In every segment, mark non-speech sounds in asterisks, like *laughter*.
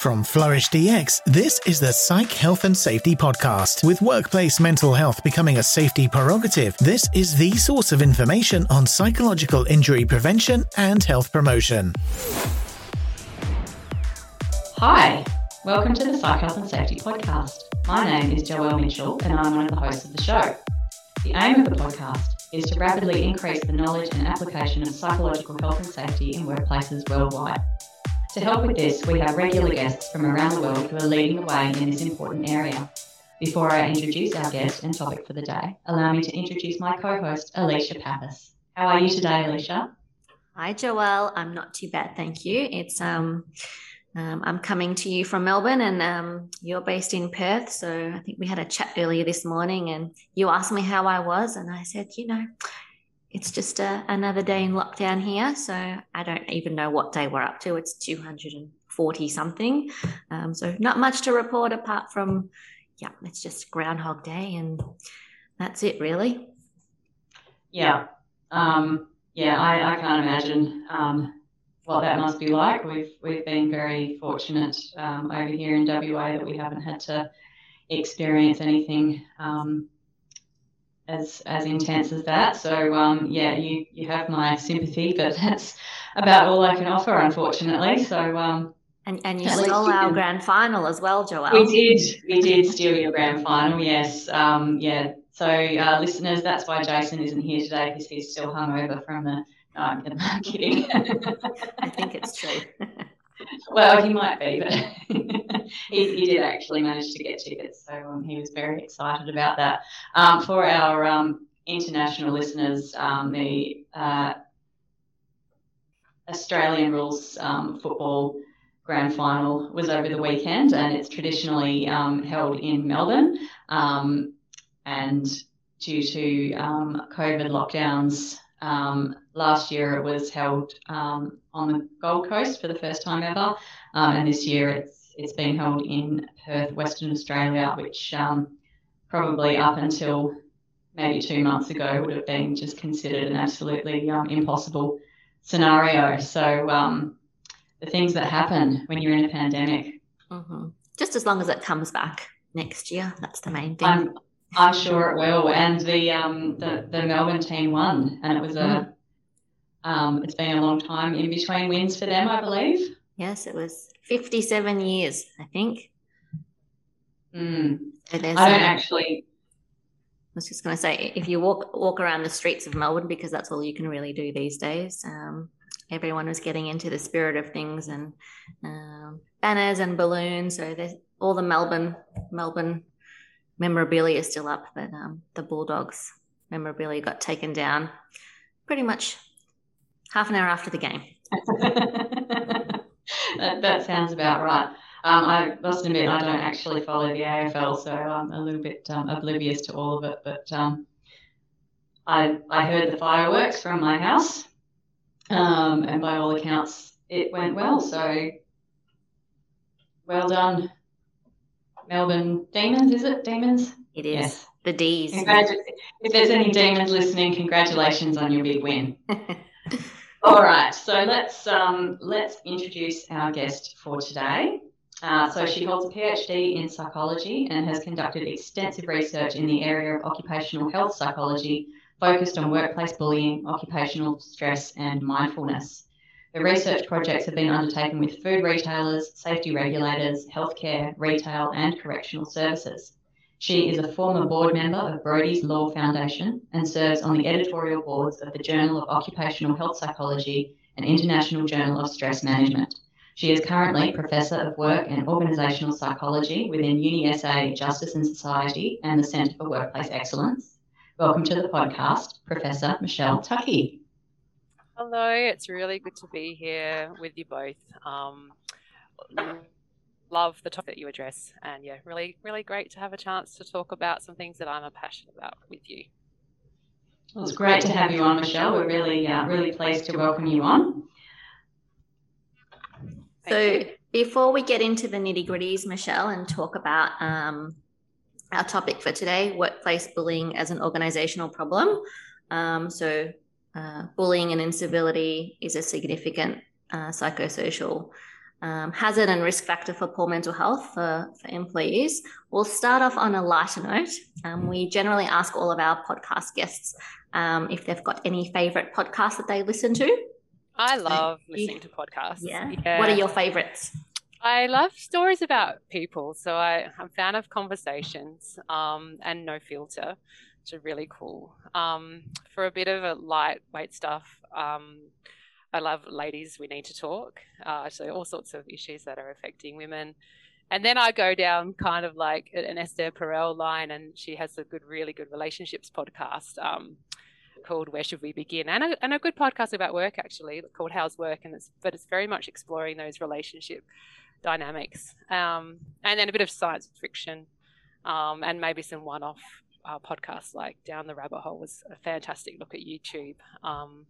From Flourish DX, this is the Psych Health and Safety Podcast. With workplace mental health becoming a safety prerogative, this is the source of information on psychological injury prevention and health promotion. Hi, welcome to the Psych Health and Safety Podcast. My name is Joelle Mitchell and I'm one of the hosts of the show. The aim of the podcast is to rapidly increase the knowledge and application of psychological health and safety in workplaces worldwide. To help with this, we have regular guests from around the world who are leading the way in this important area. Before I introduce our guest and topic for the day, allow me to introduce my co-host, Alicia Pappas. How are you today, Alicia? Hi, Joelle. I'm not too bad, thank you. It's um, um I'm coming to you from Melbourne, and um, you're based in Perth. So I think we had a chat earlier this morning, and you asked me how I was, and I said, you know, it's just a, another day in lockdown here. So I don't even know what day we're up to. It's 240 something. Um, so not much to report apart from, yeah, it's just Groundhog Day and that's it really. Yeah. Um, yeah, I, I, can't imagine um, what that must be like. We've, we've been very fortunate um, over here in WA that we haven't had to experience anything um, as as intense as that. So um, yeah, you you have my sympathy, but *laughs* that's about all I can offer, unfortunately. So. Um, and, and you stole our can... grand final as well, Joelle. We did. We did steal your grand final. Yes. Um, yeah. So uh, listeners, that's why Jason isn't here today because he's still hungover from the. No, I'm kidding. *laughs* I think it's true. *laughs* *laughs* well, he might be, but *laughs* he, he, did actually manage to get tickets, so um, he was very excited about that. Um, for our um, international listeners, um, the uh, Australian rules um, football grand final was over the weekend, and it's traditionally held in Melbourne. and due to COVID lockdowns, um, last year it was held um, on the Gold Coast for the first time ever, um, and this year it's it's been held in Perth, Western Australia, which um, probably up until maybe two months ago would have been just considered an absolutely um, impossible scenario. So um, the things that happen when you're in a pandemic. Mm-hmm. Just as long as it comes back next year, that's the main thing. I'm, I'm sure it will. And the um, the, the Melbourne team won, and it was a mm. Um, it's been a long time in between wins for them, I believe. Yes, it was 57 years, I think. Mm. So I don't actually. I was just going to say, if you walk walk around the streets of Melbourne, because that's all you can really do these days. Um, everyone was getting into the spirit of things and um, banners and balloons. So there's all the Melbourne Melbourne memorabilia is still up, but um, the Bulldogs memorabilia got taken down pretty much half an hour after the game. *laughs* that, that, sounds about right. Um, I must admit, I don't actually follow the AFL, so I'm a little bit um, oblivious to all of it. But um, I, I heard the fireworks from my house, um, and by all accounts, it went well. So well done Melbourne Demons, is it? Demons? It is. Yes. The D's. if there's any Demons listening, congratulations on your big win. *laughs* All right, so let's um, let's introduce our guest for today. Uh, so she holds a PhD in psychology and has conducted extensive research in the area of occupational health psychology, focused on workplace bullying, occupational stress, and mindfulness. The research projects have been undertaken with food retailers, safety regulators, healthcare, retail, and correctional services. She is a former board member of Brodie's Law Foundation and serves on the editorial boards of the Journal of Occupational Health Psychology and International Journal of Stress Management. She is currently Professor of Work and Organisational Psychology within UniSA Justice and Society and the Centre for Workplace Excellence. Welcome to the podcast, Professor Michelle Tuckey. Hello, it's really good to be here with you both. Um, love the topic that you address, and yeah, really, really great to have a chance to talk about some things that I'm a passionate about with you. Well, it's great to have you on, Michelle. We're really, uh, really pleased to welcome you on. so, you. before we get into the nitty gritties, Michelle, and talk about um, our topic for today workplace bullying as an organizational problem. Um, so, uh, bullying and incivility is a significant uh, psychosocial um, hazard and risk factor for poor mental health for, for employees. We'll start off on a lighter note. Um, we generally ask all of our podcast guests um, if they've got any favorite podcasts that they listen to. I love listening to podcasts. Yeah. yeah. What are your favorites? I love stories about people. So I, am a fan of conversations um, and no filter, which are really cool. Um, for a bit of a lightweight stuff, um, I love Ladies We Need to Talk. Uh, so all sorts of issues that are affecting women. And then I go down kind of like an Esther Perel line, and she has a good, really good relationships podcast um, called Where Should We Begin? And a, and a good podcast about work, actually, called How's Work? And it's, but it's very much exploring those relationship dynamics. Um, and then a bit of science fiction um, and maybe some one off uh, podcasts like Down the Rabbit Hole was a fantastic look at YouTube. Um,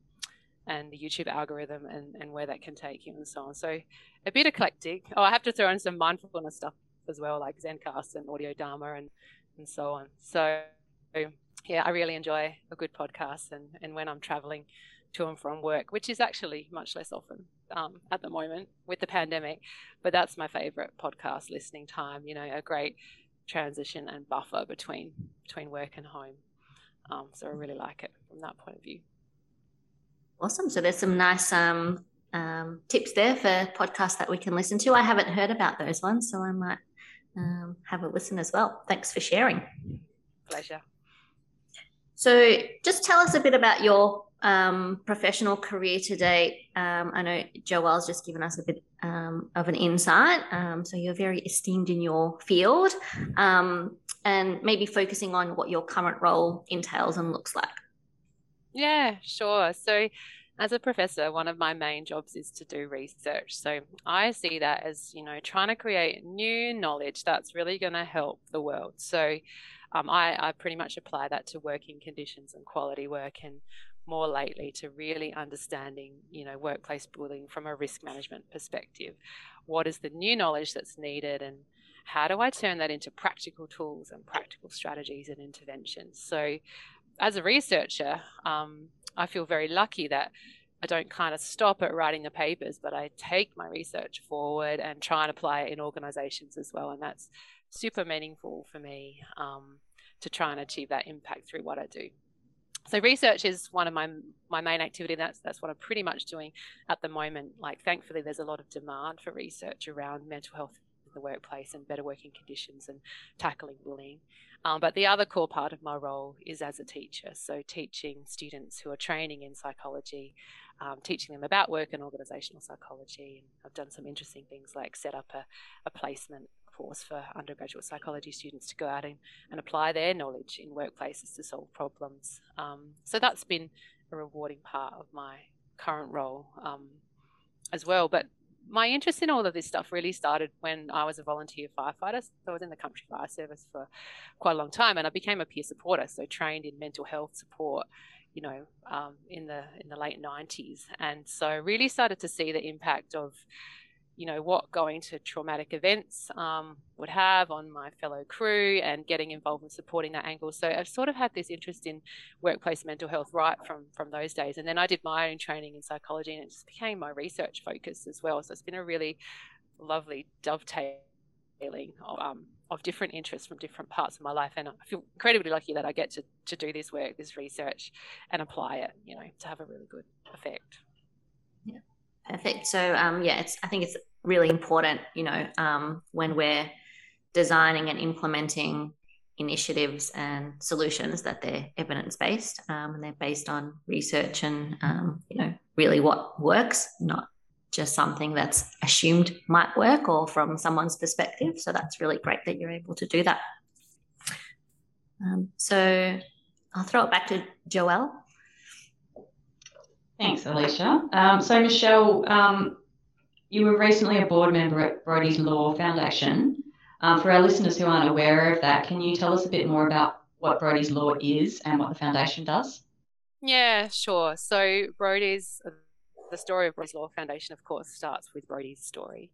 and the YouTube algorithm and, and where that can take you and so on. So a bit eclectic. Oh, I have to throw in some mindfulness stuff as well, like Zencast and Audio Dharma and, and so on. So yeah, I really enjoy a good podcast and, and when I'm traveling to and from work, which is actually much less often um, at the moment with the pandemic, but that's my favorite podcast listening time, you know, a great transition and buffer between between work and home. Um, so I really like it from that point of view. Awesome. So there's some nice um, um, tips there for podcasts that we can listen to. I haven't heard about those ones, so I might um, have a listen as well. Thanks for sharing. Pleasure. So just tell us a bit about your um, professional career to date. Um, I know Joelle's just given us a bit um, of an insight. Um, so you're very esteemed in your field um, and maybe focusing on what your current role entails and looks like. Yeah, sure. So, as a professor, one of my main jobs is to do research. So, I see that as, you know, trying to create new knowledge that's really going to help the world. So, um, I, I pretty much apply that to working conditions and quality work and more lately to really understanding, you know, workplace bullying from a risk management perspective. What is the new knowledge that's needed and how do I turn that into practical tools and practical strategies and interventions? So as a researcher, um, I feel very lucky that I don't kind of stop at writing the papers, but I take my research forward and try and apply it in organizations as well. And that's super meaningful for me um, to try and achieve that impact through what I do. So research is one of my my main activity. That's that's what I'm pretty much doing at the moment. Like thankfully, there's a lot of demand for research around mental health in the workplace and better working conditions and tackling bullying. Um, but the other core part of my role is as a teacher, so teaching students who are training in psychology, um, teaching them about work and organisational psychology. And I've done some interesting things like set up a, a placement course for undergraduate psychology students to go out and, and apply their knowledge in workplaces to solve problems. Um, so that's been a rewarding part of my current role um, as well. But my interest in all of this stuff really started when I was a volunteer firefighter. So I was in the country fire service for quite a long time, and I became a peer supporter. So trained in mental health support, you know, um, in the in the late '90s, and so really started to see the impact of you know what going to traumatic events um, would have on my fellow crew and getting involved in supporting that angle. So i've sort of had this interest in workplace mental health right from from those days. And then i did my own training in psychology and it just became my research focus as well. So it's been a really lovely dovetailing of, um, of different interests from different parts of my life. And i feel incredibly lucky that i get to, to do this work this research and apply it you know to have a really good effect. Yeah. Perfect. So um, yeah, it's I think it's really important, you know, um, when we're designing and implementing initiatives and solutions that they're evidence based um, and they're based on research and um, you know really what works, not just something that's assumed might work or from someone's perspective. So that's really great that you're able to do that. Um, so I'll throw it back to Joelle. Thanks, Alicia. Um, so, Michelle, um, you were recently a board member at Brodie's Law Foundation. Um, for our listeners who aren't aware of that, can you tell us a bit more about what Brodie's Law is and what the foundation does? Yeah, sure. So, Brodie's, the story of Brodie's Law Foundation, of course, starts with Brodie's story.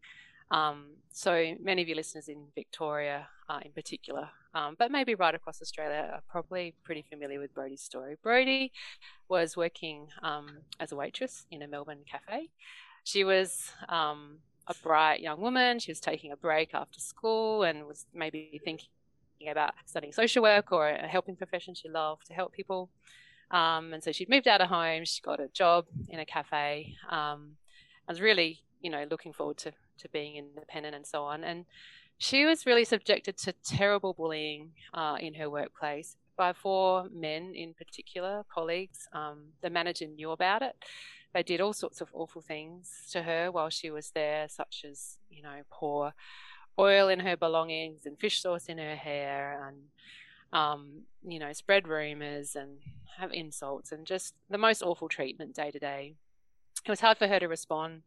Um, so many of your listeners in Victoria, uh, in particular, um, but maybe right across Australia, are probably pretty familiar with Brodie's story. Brodie was working um, as a waitress in a Melbourne cafe. She was um, a bright young woman. She was taking a break after school and was maybe thinking about studying social work or a helping profession she loved to help people. Um, and so she'd moved out of home. She got a job in a cafe. Um, I was really, you know, looking forward to to being independent and so on. And she was really subjected to terrible bullying uh, in her workplace by four men in particular, colleagues. Um, the manager knew about it. They did all sorts of awful things to her while she was there, such as, you know, pour oil in her belongings and fish sauce in her hair and, um, you know, spread rumors and have insults and just the most awful treatment day to day. It was hard for her to respond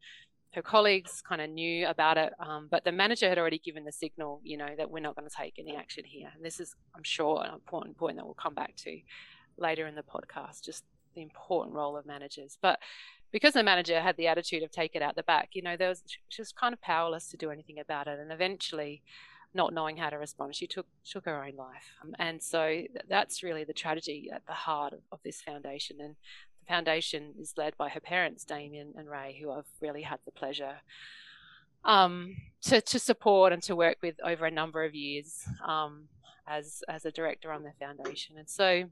her colleagues kind of knew about it, um, but the manager had already given the signal, you know, that we're not going to take any action here. And this is, I'm sure, an important point that we'll come back to later in the podcast, just the important role of managers. But because the manager had the attitude of take it out the back, you know, there was she was kind of powerless to do anything about it, and eventually, not knowing how to respond, she took took her own life. Um, and so that's really the tragedy at the heart of, of this foundation. And foundation is led by her parents, Damian and Rae, who I've really had the pleasure um, to, to support and to work with over a number of years um, as, as a director on the foundation. And so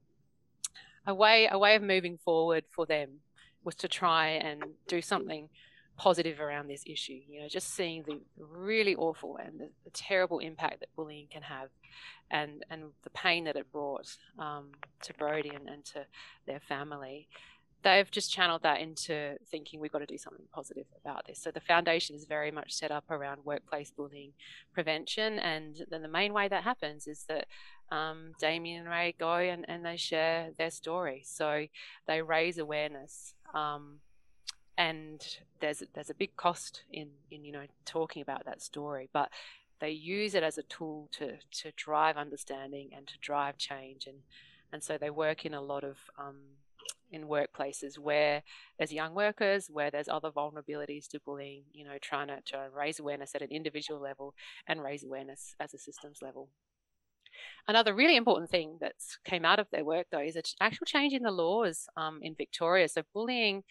a way, a way of moving forward for them was to try and do something positive around this issue. You know, just seeing the really awful and the, the terrible impact that bullying can have, and and the pain that it brought um, to Brodie and, and to their family they've just channeled that into thinking we've got to do something positive about this. So the foundation is very much set up around workplace bullying prevention. And then the main way that happens is that um, Damian and Rae go and, and they share their story. So they raise awareness. Um, and there's there's a big cost in, in you know talking about that story, but they use it as a tool to to drive understanding and to drive change and and so they work in a lot of um, in workplaces where there's young workers, where there's other vulnerabilities to bullying, you know, trying to, to raise awareness at an individual level and raise awareness as a systems level. Another really important thing that came out of their work, though, is an actual change in the laws um, in Victoria. So, bullying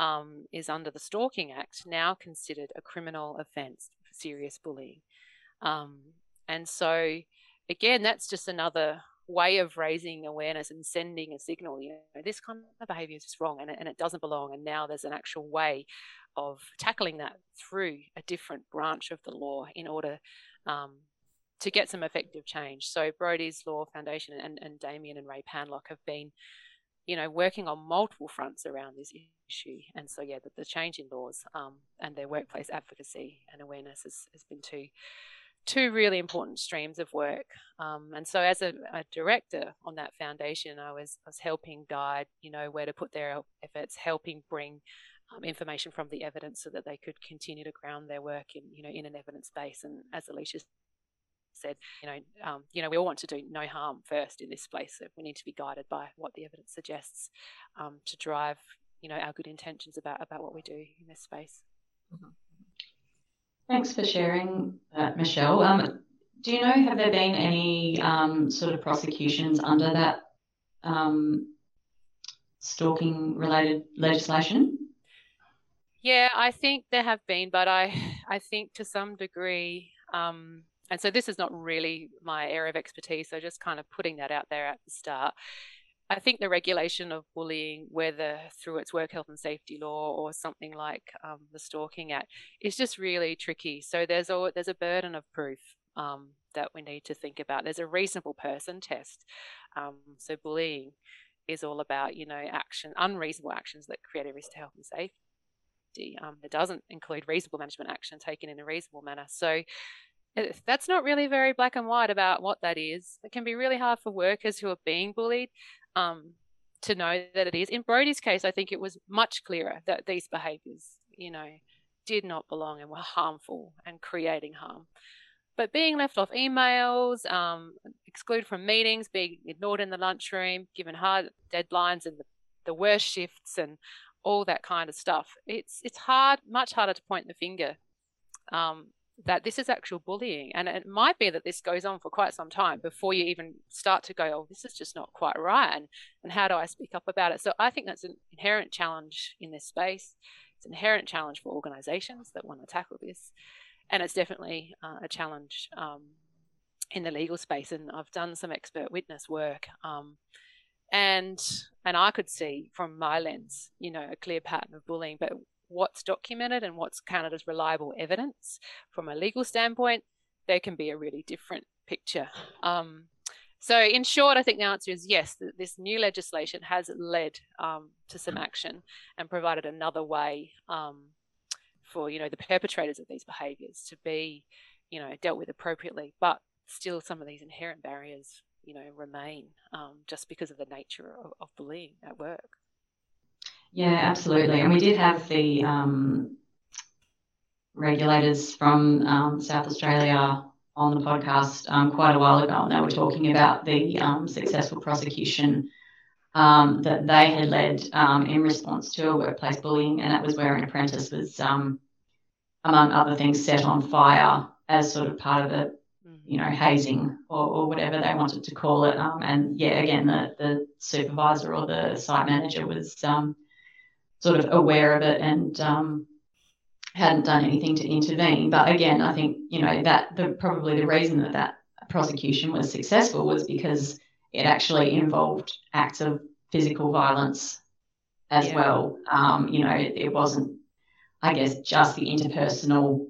um, is under the Stalking Act now considered a criminal offence for serious bullying. Um, and so, again, that's just another way of raising awareness and sending a signal you know this kind of behavior is just wrong and and it doesn't belong and now there's an actual way of tackling that through a different branch of the law in order um, to get some effective change. So brodie's law foundation and, and damian and rae panlock have been you know working on multiple fronts around this issue. And so yeah the, the change in laws um, and their workplace advocacy and awareness has, has been two two really important streams of work. Um, and so, as a, a, director on that foundation, I was, I was helping guide, you know, where to put their efforts, helping bring um, information from the evidence so that they could continue to ground their work in, you know, in an evidence base. And as Alicia said, you know, um, you know, we all want to do no harm first in this place. So we need to be guided by what the evidence suggests um, to drive, you know, our good intentions about about what we do in this space. Mm-hmm. Thanks for sharing that, Michelle. Um, do you know, have there been any um, sort of prosecutions under that um, stalking related legislation? Yeah, I think there have been, but I, I think to some degree, um, and so this is not really my area of expertise, so just kind of putting that out there at the start. I think the regulation of bullying, whether through its work health and safety law or something like um, the Stalking Act, is just really tricky. So there's a there's a burden of proof um, that we need to think about. There's a reasonable person test. Um, so bullying is all about you know action, unreasonable actions that create a risk to health and safety. Um, it doesn't include reasonable management action taken in a reasonable manner. So that's not really very black and white about what that is. It can be really hard for workers who are being bullied um, to know that it is. In Brodie's case, I think it was much clearer that these behaviours, you know, did not belong and were harmful and creating harm. But being left off emails, um, excluded from meetings, being ignored in the lunchroom, given hard deadlines and the, the worst shifts and all that kind of stuff, it's it's hard, much harder to point the finger um, that this is actual bullying. And it might be that this goes on for quite some time before you even start to go, oh, this is just not quite right. And, and how do I speak up about it? So I think that's an inherent challenge in this space. It's an inherent challenge for organisations that want to tackle this, and it's definitely uh, a challenge um, in the legal space. And I've done some expert witness work, um, and and I could see from my lens, you know, a clear pattern of bullying, but what's documented and what's counted as reliable evidence from a legal standpoint, there can be a really different picture. Um, so, in short, I think the answer is yes. This new legislation has led um, to some action and provided another way um, for you know the perpetrators of these behaviours to be, you know, dealt with appropriately. But still, some of these inherent barriers, you know, remain um, just because of the nature of, of, bullying at work. Yeah, absolutely. And we did have the um, regulators from um, South Australia on the podcast um, quite a while ago, and they were talking about the um, successful prosecution um, that they had led um, in response to a workplace bullying, and that was where an apprentice was, um, among other things, set on fire as sort of part of the, you know, hazing or, or whatever they wanted to call it. Um, and yeah, again, the the supervisor or the site manager was sort of aware of it and hadn't done anything to intervene. But again, I think you know that the probably the reason that that prosecution was successful was because it actually involved acts of physical violence as yeah. well. Um, you know, it, it, wasn't, I guess, just the interpersonal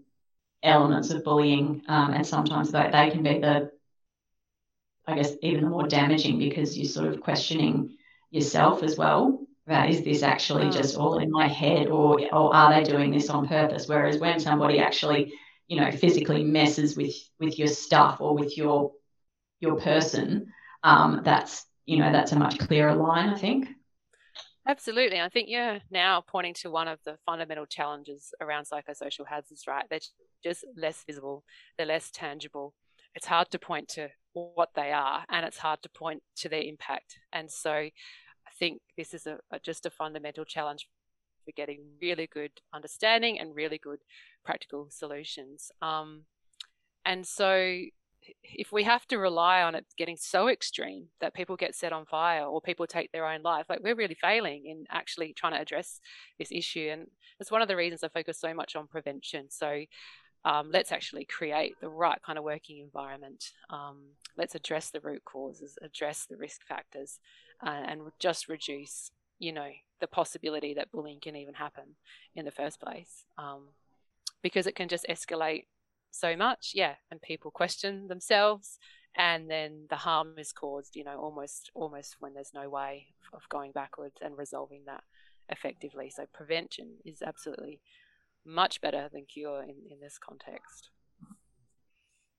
elements of bullying, um, and sometimes they, they can be the, I guess, even more damaging because you're sort of questioning yourself as well about is this actually mm. just all in my head or or are they doing this on purpose? Whereas when somebody actually you know physically messes with with your stuff or with your your person um, that's you know that's a much clearer line i think. Absolutely. I think you're now pointing to one of the fundamental challenges around psychosocial hazards right? They're just less visible. They're less tangible. It's hard to point to what they are and it's hard to point to their impact. And so think this is a, a, just a fundamental challenge for getting really good understanding and really good practical solutions. Um, and so, if we have to rely on it getting so extreme that people get set on fire or people take their own life, like we're really failing in actually trying to address this issue. And it's one of the reasons I focus so much on prevention. So, um, let's actually create the right kind of working environment. Um, let's address the root causes, address the risk factors, uh, and just reduce, you know, the possibility that bullying can even happen in the first place, um, because it can just escalate so much, yeah, and people question themselves, and then the harm is caused, you know, almost almost when there's no way of going backwards and resolving that effectively. So prevention is absolutely much better than cure in, in this context.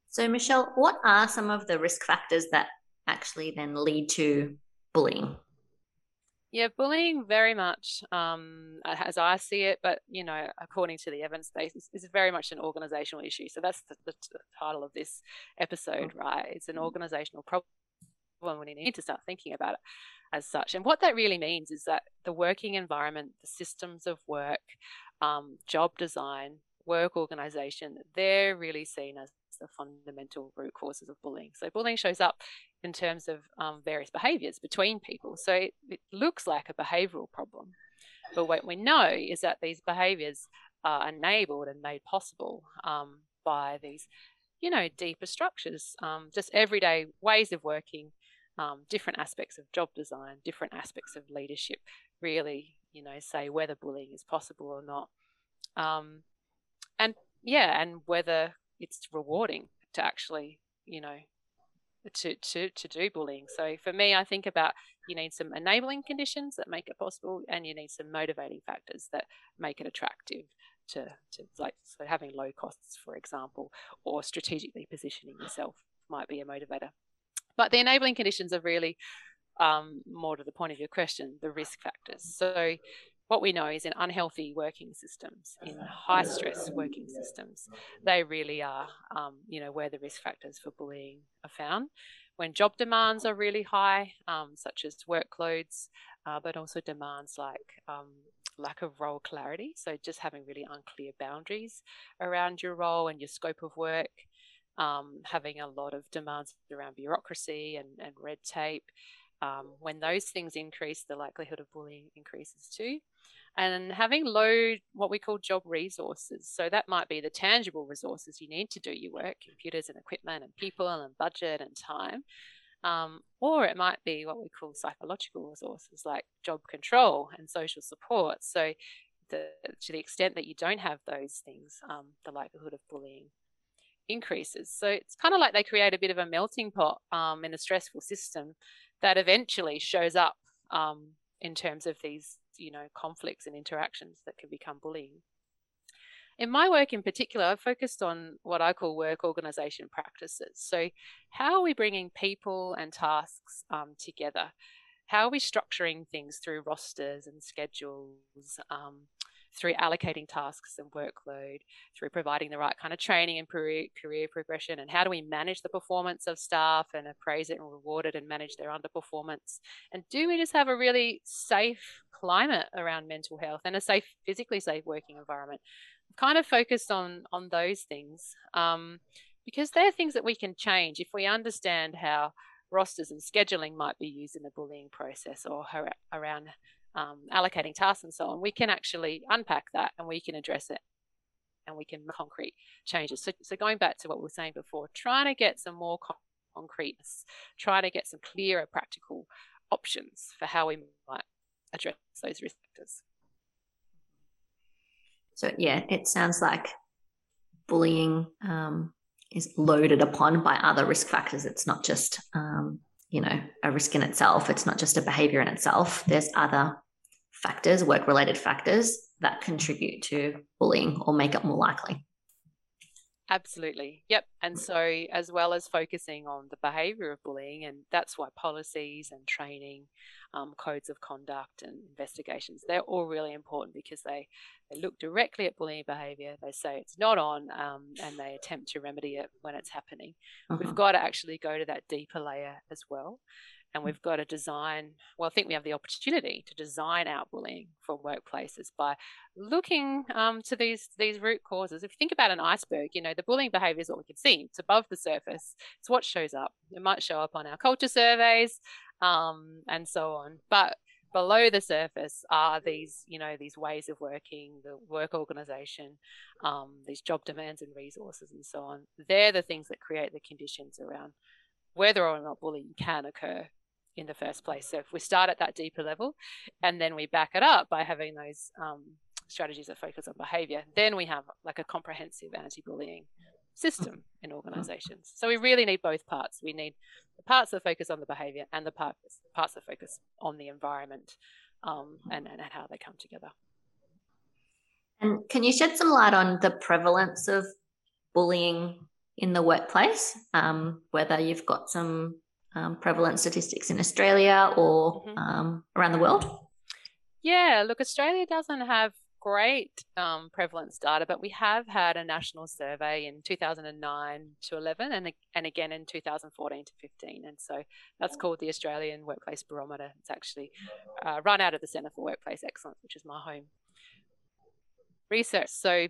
So, Michelle, what are some of the risk factors that actually then lead to bullying? Yeah, bullying very much, um, as I see it, but you know, according to the evidence base, is, very much an organizational issue. So that's the, the, the, title of this episode, mm. right? It's an organizational problem. We need to start thinking about it as such. And what that really means is that the working environment, the systems of work, um, job design, work organization, they're really seen as the fundamental root causes of bullying. So bullying shows up in terms of um, various behaviors between people. So it, it, looks like a behavioral problem. But what we know is that these behaviors are enabled and made possible um, by these, you know, deeper structures, um, just everyday ways of working, um, different aspects of job design, different aspects of leadership, really, you know, say whether bullying is possible or not. Um, and yeah, and whether it's rewarding to actually, you know, to, to, to do bullying. So for me, I think about you need some enabling conditions that make it possible, and you need some motivating factors that make it attractive to, to like so having low costs, for example, or strategically positioning yourself might be a motivator. But the enabling conditions are really um, more to the point of your question, the risk factors. So what we know is in unhealthy working systems, in high stress working systems, they really are, um, you know, where the risk factors for bullying are found. When job demands are really high, um, such as workloads, uh, but also demands like um, lack of role clarity. So just having really unclear boundaries around your role and your scope of work, um, having a lot of demands around bureaucracy and, and red tape. Um, when those things increase, the likelihood of bullying increases too. and having low what we call job resources so that might be the tangible resources you need to do your work computers and equipment and people and budget and time um, or it might be what we call psychological resources like job control and social support so the, to the extent that you don't have those things um, the likelihood of bullying increases. So it's kind of like they create a bit of a melting pot um, in a stressful system that eventually shows up um, in terms of these you know conflicts and interactions that can become bullying. In my work in particular i've focused on what i call work organization practices. So how are we bringing people and tasks um, together? How are we structuring things through rosters and schedules um, through allocating tasks and workload, through providing the right kind of training and career, progression, and how do we manage the performance of staff and appraise it and reward it and manage their underperformance? And do we just have a really safe climate around mental health and a safe, physically safe working environment? I've kind of focused on on those things um, because they're things that we can change if we understand how rosters and scheduling might be used in the bullying process or around um, allocating tasks and so on, we can actually unpack that and we can address it and we can concrete changes. So, so going back to what we were saying before, trying to get some more concreteness, trying to get some clearer practical options for how we might address those risk factors. So yeah, it sounds like bullying um, is loaded upon by other risk factors. It's not just um, you know a risk in itself. It's not just a behavior in itself. There's other factors, work related factors that contribute to bullying or make it more likely. Absolutely. Yep. And so, as well as focusing on the behavior of bullying, and that's why policies and training, um, codes of conduct, and investigations, they're all really important because they, they look directly at bullying behavior. They say it's not on um, and they attempt to remedy it when it's happening. Uh-huh. We've got to actually go to that deeper layer as well and we've got to design well i think we have the opportunity to design out bullying for workplaces by looking um, to these these root causes. If you think about an iceberg you know the bullying behavior is what we can see. It's above the surface. It's what shows up. It might show up on our culture surveys um, and so on. But below the surface are these you know these ways of working the work organization um, these job demands and resources and so on. They're the things that create the conditions around whether or not bullying can occur in the first place. So if we start at that deeper level and then we back it up by having those um, strategies that focus on behavior, then we have like a comprehensive anti-bullying system in organizations. So we really need both parts. We need the parts that focus on the behavior and the parts, parts that focus on the environment um, and, and how they come together. And can you shed some light on the prevalence of bullying in the workplace, um, whether you've got some um, prevalent statistics in Australia or mm-hmm. um, around the world? Yeah, look, Australia doesn't have great um, prevalence data, but we have had a national survey in 2009 to 11 and, and again in 2014 to 15. And so that's called the Australian Workplace Barometer. It's actually uh, run out of the Centre for Workplace Excellence, which is my home research. So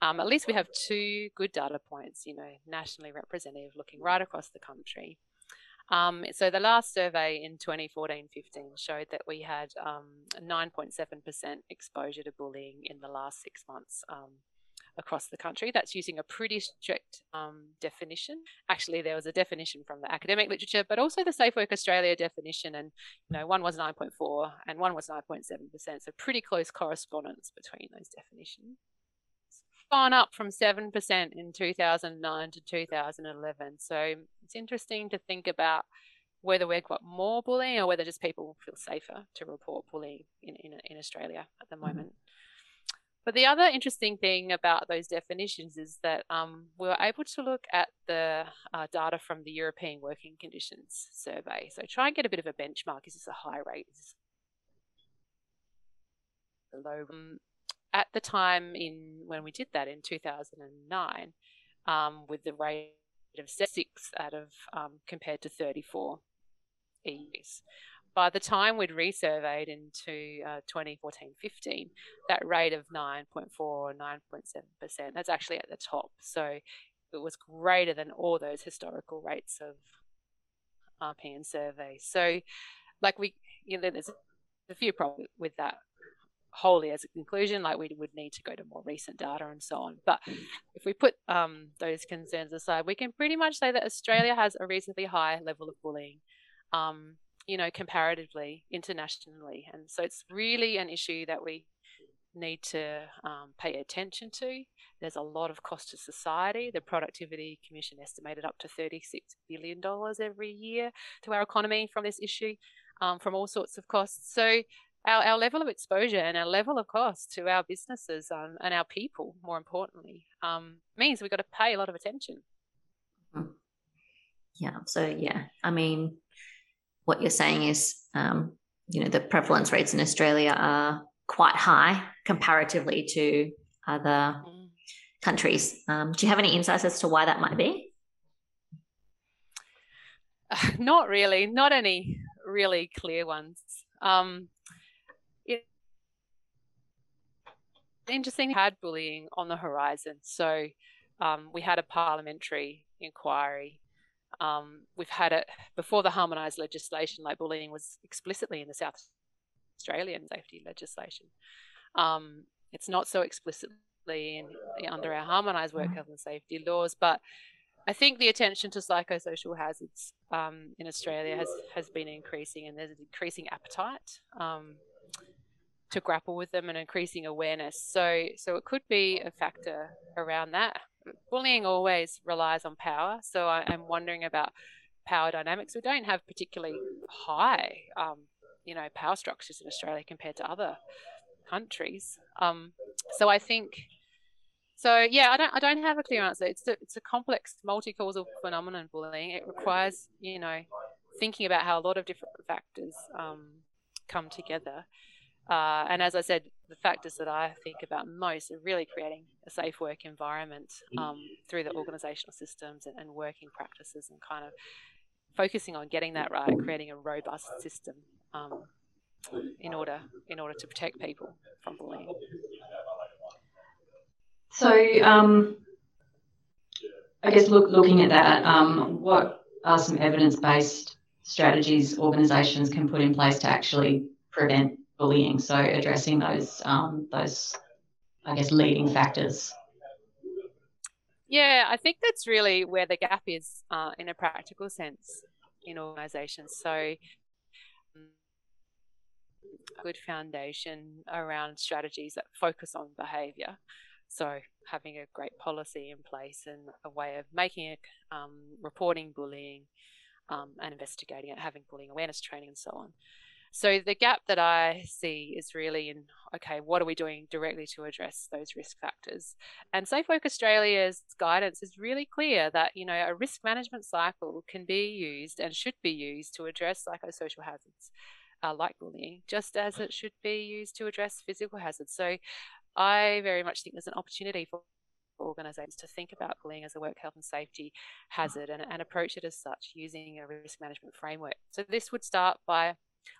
um, at least we have two good data points, you know, nationally representative looking right across the country. Um, so the last survey in 2014-15 showed that we had 9.7% um, exposure to bullying in the last six months um, across the country. That's using a pretty strict um, definition. Actually, there was a definition from the academic literature, but also the Safe Work Australia definition, and you know one was 9.4 and one was 9.7%. So pretty close correspondence between those definitions gone up from 7% in 2009 to 2011. So it's interesting to think about whether we've got more bullying or whether just people feel safer to report bullying in, in, in Australia at the mm-hmm. moment. Mm-hmm. But the other interesting thing about those definitions is that um, we were able to look at the uh, data from the European Working Conditions Survey. So try and get a bit of a benchmark. Is this a high rate? Is this low? Um, at the time in when we did that in 2009, um, with the rate of six out of um, compared to 34 EUs. By the time we'd resurveyed into uh, 2014-15, that rate of 9.4 or 9.7%, that's actually at the top. So it was greater than all those historical rates of RPN surveys. So like we, you know, there's a few problems with that wholly as a conclusion, like we would need to go to more recent data and so on. But if we put um, those concerns aside, we can pretty much say that Australia has a reasonably high level of bullying, um, you know, comparatively internationally. And so it's really an issue that we need to um, pay attention to. There's a lot of cost to society. The Productivity Commission estimated up to $36 billion every year to our economy from this issue, um, from all sorts of costs. So our, our level of exposure and our level of cost to our businesses um, and our people, more importantly, um, means we've got to pay a lot of attention. Mm-hmm. Yeah. So, yeah, I mean, what you're saying is, um, you know, the prevalence rates in Australia are quite high comparatively to other mm. countries. Um, do you have any insights as to why that might be? *laughs* Not really, not any really clear ones. Um, interesting had bullying on the horizon. So um, we had a parliamentary inquiry. Um, we've had it before the harmonised legislation, like bullying was explicitly in the South Australian safety legislation. Um, it's not so explicitly in, under our harmonised work health and safety laws, but I think the attention to psychosocial hazards um, in Australia has, has been increasing, and there's an increasing appetite um, to grapple with them and increasing awareness. So, so it could be a factor around that. Bullying always relies on power, so I, am wondering about power dynamics. We don't have particularly high, um, you know, power structures in Australia compared to other countries. Um, so I think. So yeah, I don't I don't have a clear answer. It's a, it's a complex multi-causal phenomenon bullying. It requires, you know, thinking about how a lot of different factors um, come together. Uh, and as I said, the factors that I think about most are really creating a safe work environment um, through the organizational systems and, and, working practices and kind of focusing on getting that right, creating a robust system um, in order in order to protect people from bullying. So, um, I guess look, looking at that, um, what are some evidence-based strategies organisations can put in place to actually prevent bullying. So addressing those um, those I guess leading factors. Yeah, I think that's really where the gap is uh, in a practical sense in organisations. So um, good foundation around strategies that focus on behaviour. So having a great policy in place and a way of making it, um, reporting bullying um, and investigating it, having bullying awareness training and so on. So the gap that I see is really in okay, what are we doing directly to address those risk factors? And Safe Work Australia's guidance is really clear that you know a risk management cycle can be used and should be used to address psychosocial hazards. Uh, like bullying, just as it should be used to address physical hazards. So, I very much think there's an opportunity for organisations to think about bullying as a work health and safety hazard and, and approach it as such using a risk management framework. So, this would start by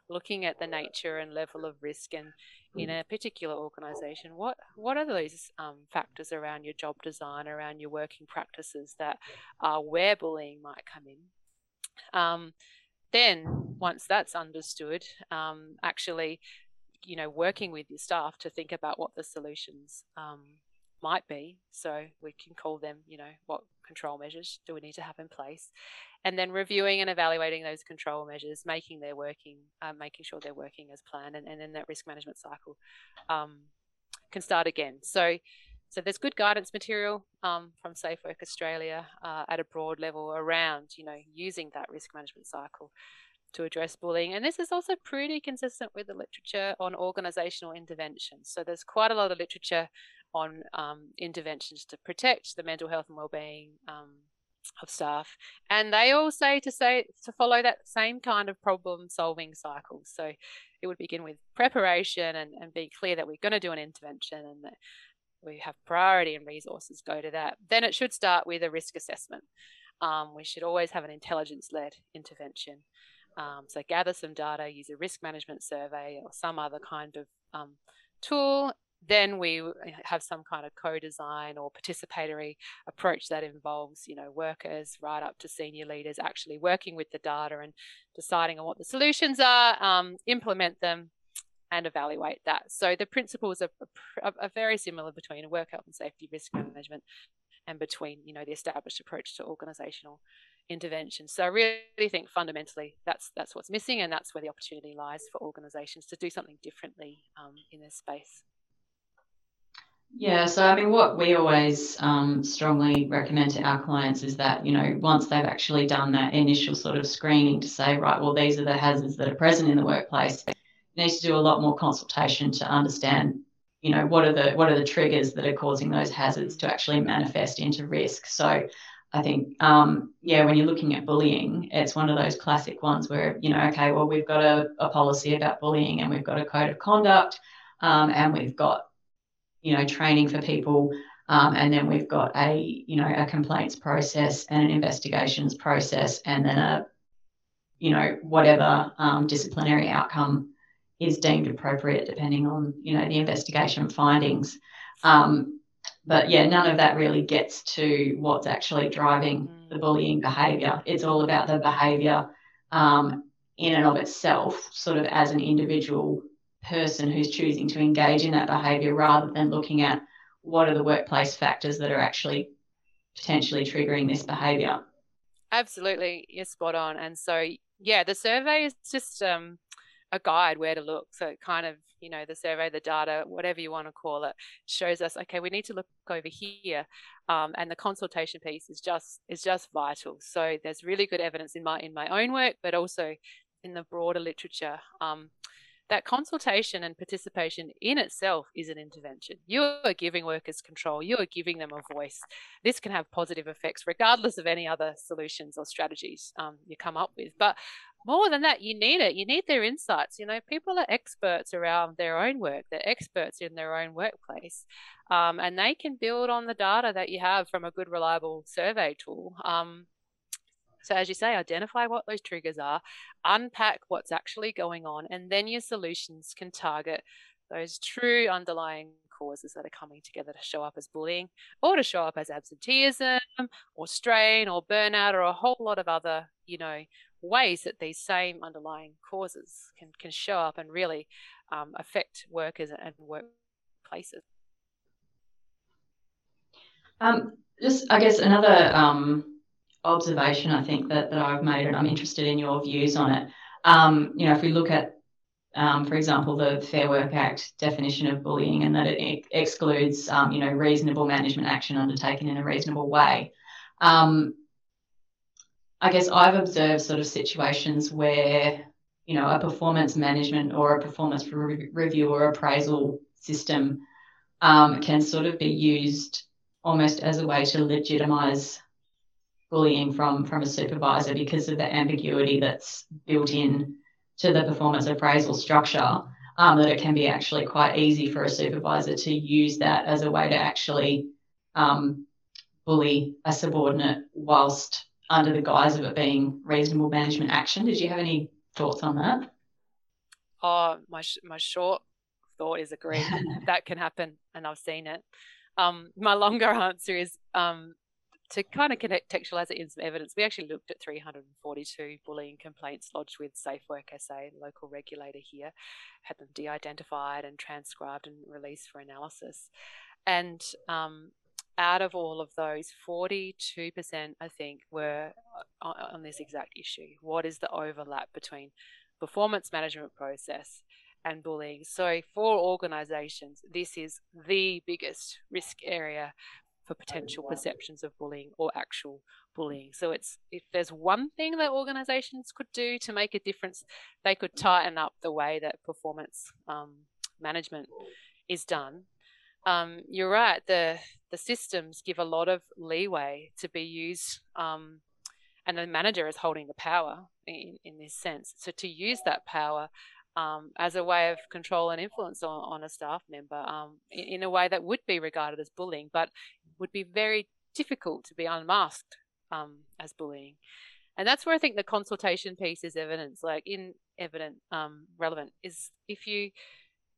looking at the nature and level of risk and in a particular organization what what are those um, factors around your job design around your working practices that are where bullying might come in? Um, then once that's understood um, actually you know working with your staff to think about what the solutions um, might be. So we can call them you know what control measures do we need to have in place and then reviewing and evaluating those control measures, making their working, uh, making sure they're working as planned, and, and then that risk management cycle um, can start again. So, so there's good guidance material um, from Safe Work Australia uh, at a broad level around, you know, using that risk management cycle to address bullying. And this is also pretty consistent with the literature on organisational interventions. So there's quite a lot of literature on um, interventions to protect the mental health and well-being um, of staff and they all say to say to follow that same kind of problem solving cycle. So it would begin with preparation and, and be clear that we're going to do an intervention and that we have priority and resources go to that. Then it should start with a risk assessment. Um, we should always have an intelligence led intervention. Um, so gather some data use a risk management survey or some other kind of um, tool then we have some kind of co-design or participatory approach that involves you know workers right up to senior leaders actually working with the data and deciding on what the solutions are um, implement them and evaluate that. So the principles are, are, are very similar between work health and safety risk management and between you know the established approach to organizational intervention. So I really think fundamentally that's that's what's missing, and that's where the opportunity lies for organisations to do something differently um, in this space. Yeah, so I mean, what we always um, strongly recommend to our clients is that, you know, once they've actually done that initial sort of screening to say, right, well, these are the hazards that are present in the workplace, you need to do a lot more consultation to understand, you know, what are the what are the triggers that are causing those hazards to actually manifest into risk. So I think, um, yeah, when you're looking at bullying, it's one of those classic ones where, you know, okay, well, we've got a, a policy about bullying and we've got a code of conduct um, and we've got, you know, training for people. Um, and then we've got a, you know, a complaints process and an investigations process and then a, you know, whatever um, disciplinary outcome is deemed appropriate depending on, you know, the investigation findings. Um, but yeah, none of that really gets to what's actually driving the mm. bullying behaviour. It's all about the behaviour um, in and of itself, sort of as an individual person who's choosing to engage in that behaviour rather than looking at what are the workplace factors that are actually potentially triggering this behaviour. Absolutely, you're spot on. And so, yeah, the survey is just um, a guide where to look. So it kind of, you know, the survey, the data, whatever you want to call it, shows us, okay, we need to look over here. Um, and the consultation piece is just is just vital. So there's really good evidence in my in my own work, but also in the broader literature. Um, that consultation and participation in itself is an intervention. You are giving workers control, you are giving them a voice. This can have positive effects, regardless of any other solutions or strategies um, you come up with. But more than that, you need it. You need their insights. You know, people are experts around their own work, they're experts in their own workplace, um, and they can build on the data that you have from a good, reliable survey tool. Um, so, as you say, identify what those triggers are, unpack what's actually going on, and then your solutions can target those true underlying causes that are coming together to show up as bullying or to show up as absenteeism or strain or burnout or a whole lot of other, you know, ways that these same underlying causes can, can show up and really um, affect workers and workplaces. Um, just, I guess, another um, observation I think that, that I've made, and I'm interested in your views on it. Um, you know, if we look at, um, for example, the Fair Work Act definition of bullying and that it excludes, um, you know, reasonable management action undertaken in a reasonable way. Um, I guess I've observed sort of situations where, you know, a performance management or a performance re- review or appraisal system um, can sort of be used almost as a way to legitimize bullying from from a supervisor because of the ambiguity that's built in to the performance appraisal structure um, that it can be actually quite easy for a supervisor to use that as a way to actually um, bully a subordinate whilst under the guise of it being reasonable management action. Did you have any thoughts on that? Oh, my my short thought is agree *laughs* that can happen, and I've seen it. Um, my longer *laughs* answer is um, to kind of contextualize it in some evidence. We actually looked at 342 bullying complaints lodged with Safe Work SA, local regulator here, had them de-identified and transcribed and released for analysis, and um, out of all of those, 42%, I think, were uh, on this exact issue. What is the overlap between performance management process and bullying? So, for organizations, this is the biggest risk area for potential perceptions of bullying or actual bullying. So it's if there's one thing that organizations could do to make a difference, they could tighten up the way that performance um, management is done um, you're right. The the systems give a lot of leeway to be used, um, and the manager is holding the power in, in this sense. So to use that power um, as a way of control and influence on, on a staff member um, in, in, a way that would be regarded as bullying, but would be very difficult to be unmasked um, as bullying. And that's where I think the consultation piece is evidence, like in evident, um, relevant, is if you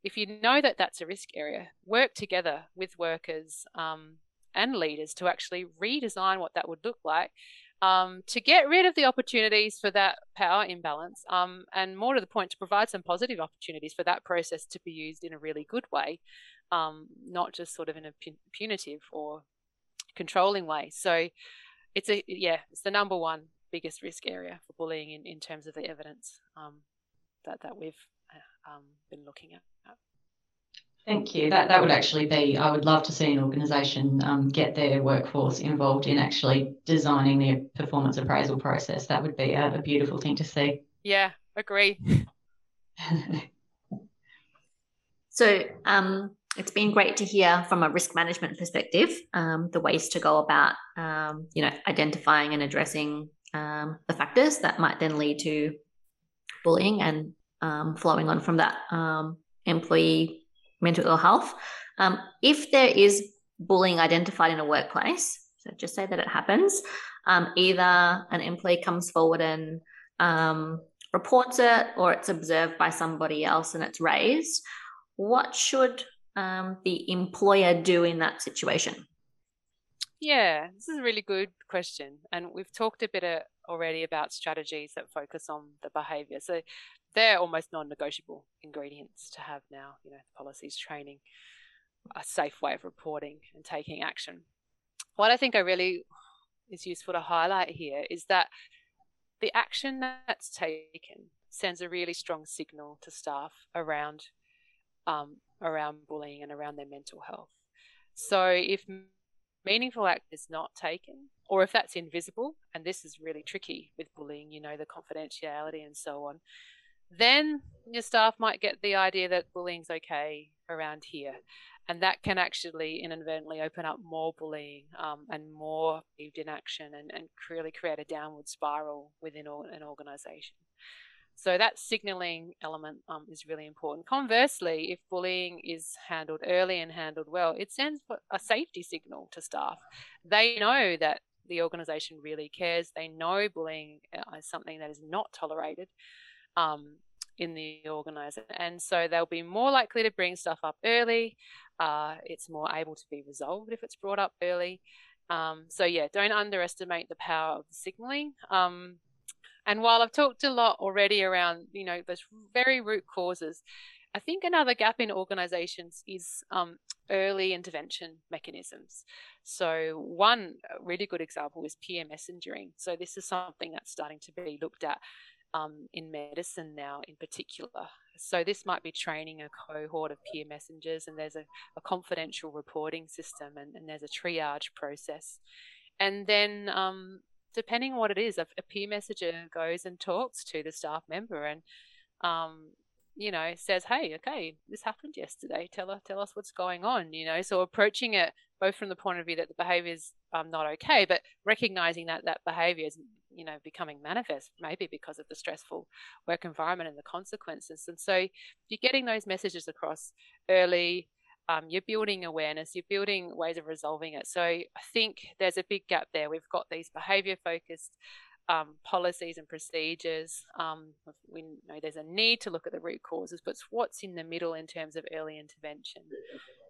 if you know that that's a risk area, work together with workers um, and leaders to actually redesign what that would look like um, to get rid of the opportunities for that power imbalance, um, and more to the point, to provide some positive opportunities for that process to be used in a really good way, um, not just sort of in a punitive or controlling way. So it's a yeah, it's the number one biggest risk area for bullying in, in terms of the evidence um, that that we've uh, um, been looking at. Thank you. That that would actually be. I would love to see an organisation um, get their workforce involved in actually designing their performance appraisal process. That would be a, a beautiful thing to see. Yeah, agree. *laughs* so, um, it's been great to hear from a risk management perspective um, the ways to go about, um, you know, identifying and addressing um, the factors that might then lead to bullying and um, flowing on from that um, employee mental ill health. Um, if there is bullying identified in a workplace, so just say that it happens, either an employee comes forward and reports it or it's observed by somebody else and it's raised, what should um, the employer do in that situation? Yeah, this is a really good question. And we've talked a bit uh, already about strategies that focus on the behavior. So they're almost non-negotiable ingredients to have now you know policies training a safe way of reporting and taking action what i think i really is useful to highlight here is that the action that's taken sends a really strong signal to staff around um, around bullying and around their mental health so if meaningful act is not taken or if that's invisible and this is really tricky with bullying you know the confidentiality and so on then your staff might get the idea that bullying's okay around here. And that can actually inadvertently open up more bullying um, and more inaction and, and really create a downward spiral within an organization. So that signaling element um, is really important. Conversely, if bullying is handled early and handled well, it sends a safety signal to staff. They know that the organization really cares. They know bullying uh, is something that is not tolerated um, in the organizer. And so they'll be more likely to bring stuff up early. Uh, it's more able to be resolved if it's brought up early. Um, so, yeah, don't underestimate the power of the signaling. Um, and while I've talked a lot already around, you know, those very root causes, I think another gap in organizations is um, early intervention mechanisms. So, one really good example is peer messengering. So, this is something that's starting to be looked at um, in medicine now in particular. So this might be training a cohort of peer messengers, and there's a, a confidential reporting system, and, and, there's a triage process. And then, um, depending on what it is, a, a, peer messenger goes and talks to the staff member and, um, you know, says, "Hey, okay, this happened yesterday. Tell us, tell us what's going on." You know, so approaching it both from the point of view that the behaviour is um, not okay, but recognizing that that behaviour is you know becoming manifest maybe because of the stressful work environment and the consequences and so you're getting those messages across early um, you're building awareness you're building ways of resolving it so i think there's a big gap there we've got these behavior focused um, policies and procedures. Um, we know there's a need to look at the root causes, but what's in the middle in terms of early intervention.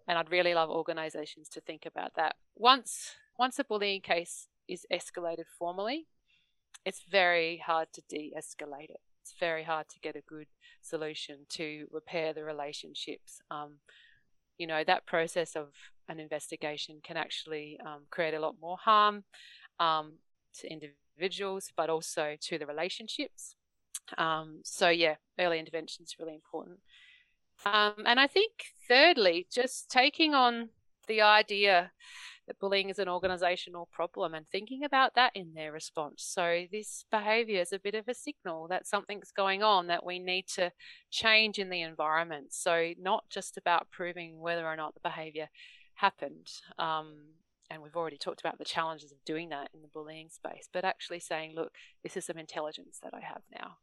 And I'd really love organisations to think about that. Once once a bullying case is escalated formally, it's very hard to de escalate it. It's very hard to get a good solution to repair the relationships. Um, you know, that process of an investigation can actually um, create a lot more harm um, to individuals, but also to the relationships. Um, so, yeah, early intervention is really important. Um, and I think, thirdly, just taking on the idea that bullying is an organizational problem and thinking about that in their response. So, this behavior is a bit of a signal that something's going on that we need to change in the environment. So, not just about proving whether or not the behavior happened. Um, and we've already talked about the challenges of doing that in the bullying space, but actually saying, look, this is some intelligence that I have now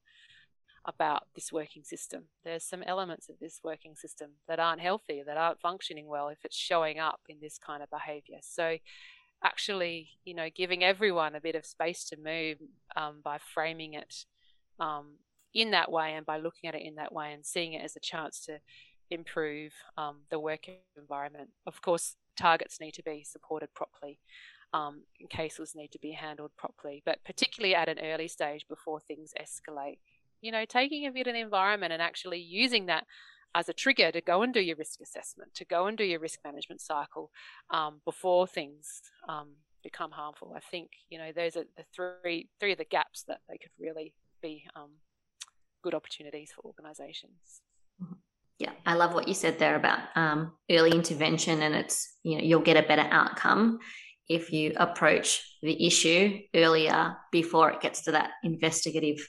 about this working system. There's some elements of this working system that aren't healthy, that aren't functioning well if it's showing up in this kind of behavior. So, actually, you know, giving everyone a bit of space to move um, by framing it um, in that way and by looking at it in that way and seeing it as a chance to improve um, the work environment. Of course, targets need to be supported properly. um, cases need to be handled properly, but particularly at an early stage before things escalate. You know, taking a bit of the environment and actually using that as a trigger to go and do your risk assessment, to go and do your risk management cycle um, before things um, become harmful. I think you know those are the three three of the gaps that they could really be um, good opportunities for organisations. Mm-hmm. Yeah, I love what you said there about um, early intervention, and it's you know you'll get a better outcome if you approach the issue earlier before it gets to that investigative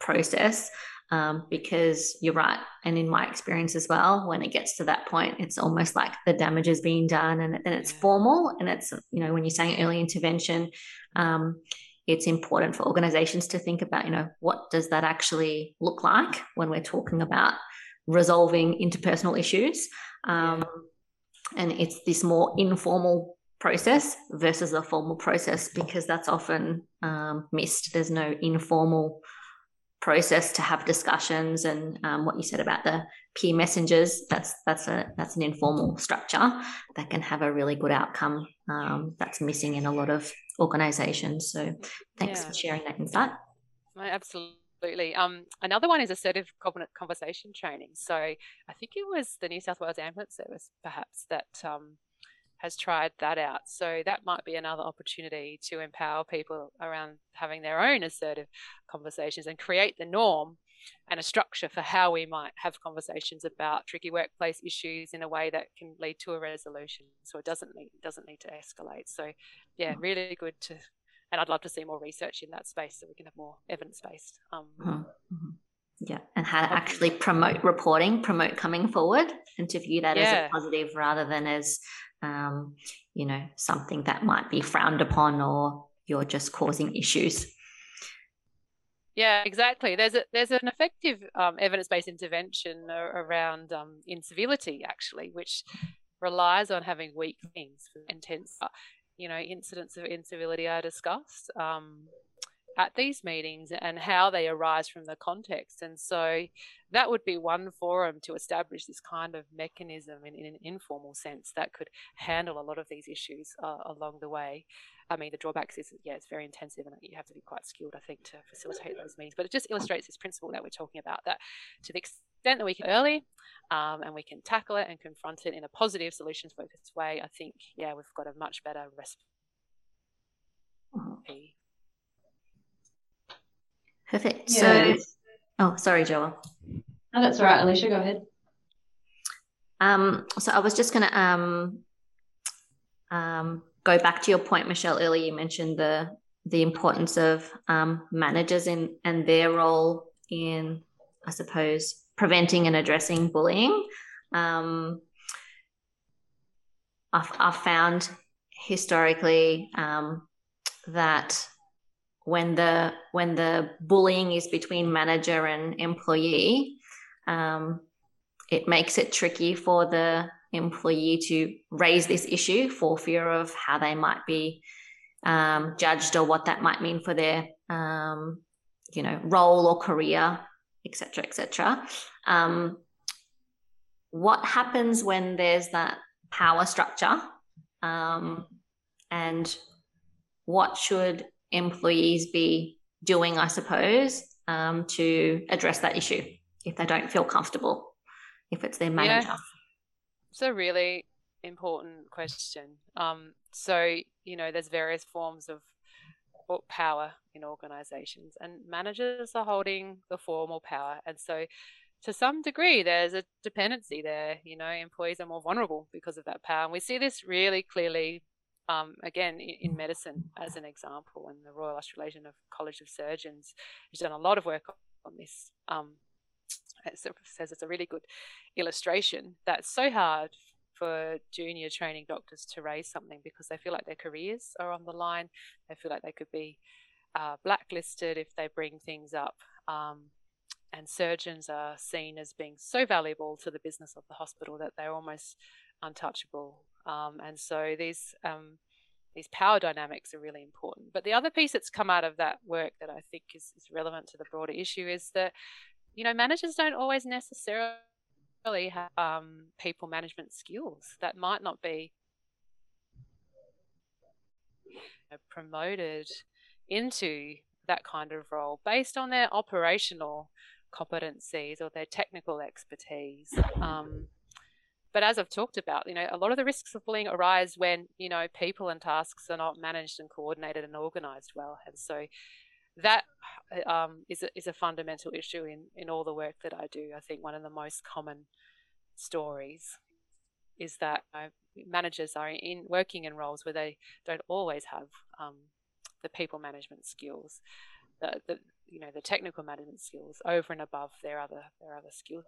process. Um, because you're right, and in my experience as well, when it gets to that point, it's almost like the damage is being done, and then it's formal, and it's you know when you're saying early intervention, um, it's important for organizations to think about, you know, what does that actually look like when we're talking about resolving interpersonal issues. Um, and it's this more informal process versus a formal process because that's often um, missed. There's no informal process to have discussions and um, what you said about the peer messengers that's that's a that's an informal structure that can have a really good outcome um, that's missing in a lot of organizations so thanks yeah. for sharing that insight absolutely Absolutely. Um, another one is assertive conversation training. So I think it was the New South Wales Ambulance Service, perhaps, that um, has tried that out. So that might be another opportunity to empower people around having their own assertive conversations and create the norm and a structure for how we might have conversations about tricky workplace issues in a way that can lead to a resolution. So it doesn't need doesn't need to escalate. So yeah, mm. really good to and I'd love to see more research in that space so we can have more evidence based. Um, mm-hmm. Yeah, and how to actually promote reporting, promote coming forward, and to view that yeah. as a positive rather than as, um, you know, something that might be frowned upon or you're just causing issues. Yeah, exactly. There's a there's an effective um, evidence based intervention around um, incivility actually, which relies on having weak things for intense you know, incidents of incivility are discussed um, at these meetings and how they arise from the context. And so that would be one forum to establish this kind of mechanism in, in an informal sense that could handle a lot of these issues uh, along the way. I mean, the drawbacks is, yeah, it's very intensive and you have to be quite skilled, I think, to facilitate those meetings. But it just illustrates this principle that we're talking about that to the extent that we can early um, and we can tackle it and confront it in a positive, solutions focused way, I think, yeah, we've got a much better recipe. Perfect. Yeah. So, oh, sorry, Joel. Oh, that's all right. Alicia, go ahead. Um, so I was just going to um, um, go back to your point, Michelle. Earlier, you mentioned the the importance of um, managers in and their role in, I suppose, preventing and addressing bullying. Um, I've, I've, found historically um, that when the when the bullying is between manager and employee, um, it makes it tricky for the employee to raise this issue for fear of how they might be um, judged or what that might mean for their um, you know role or career etc etc um, what happens when there's that power structure? Um, and what should employees be doing i suppose um, to address that issue if they don't feel comfortable if it's their manager yeah. it's a really important question um, so you know there's various forms of power in organizations and managers are holding the formal power and so to some degree there's a dependency there you know employees are more vulnerable because of that power and we see this really clearly um, again in, in, medicine as an example and the royal australasian of college of surgeons has done a lot of work on this um, it says it's a really good illustration that's so hard for junior training doctors to raise something because they feel like their careers are on the line. They feel like they could be uh, blacklisted if they bring things up. Um, and surgeons are seen as being so valuable to the business of the hospital that they're almost untouchable. Um, and so these um, these power dynamics are really important. But the other piece that's come out of that work that I think is, is relevant to the broader issue is that you know managers don't always necessarily have um, people management skills that might not be promoted into that kind of role based on their operational competencies or their technical expertise. Um, but as I've talked about, you know, a lot of the risks of bullying arise when, you know, people and tasks are not managed and coordinated and organized well. And so that um, is, a, is a fundamental issue in, in all the work that I do. I think one of the most common stories is that uh, managers are in working in roles where they don't always have um, the people management skills, the, the you know the technical management skills over and above their other their other skill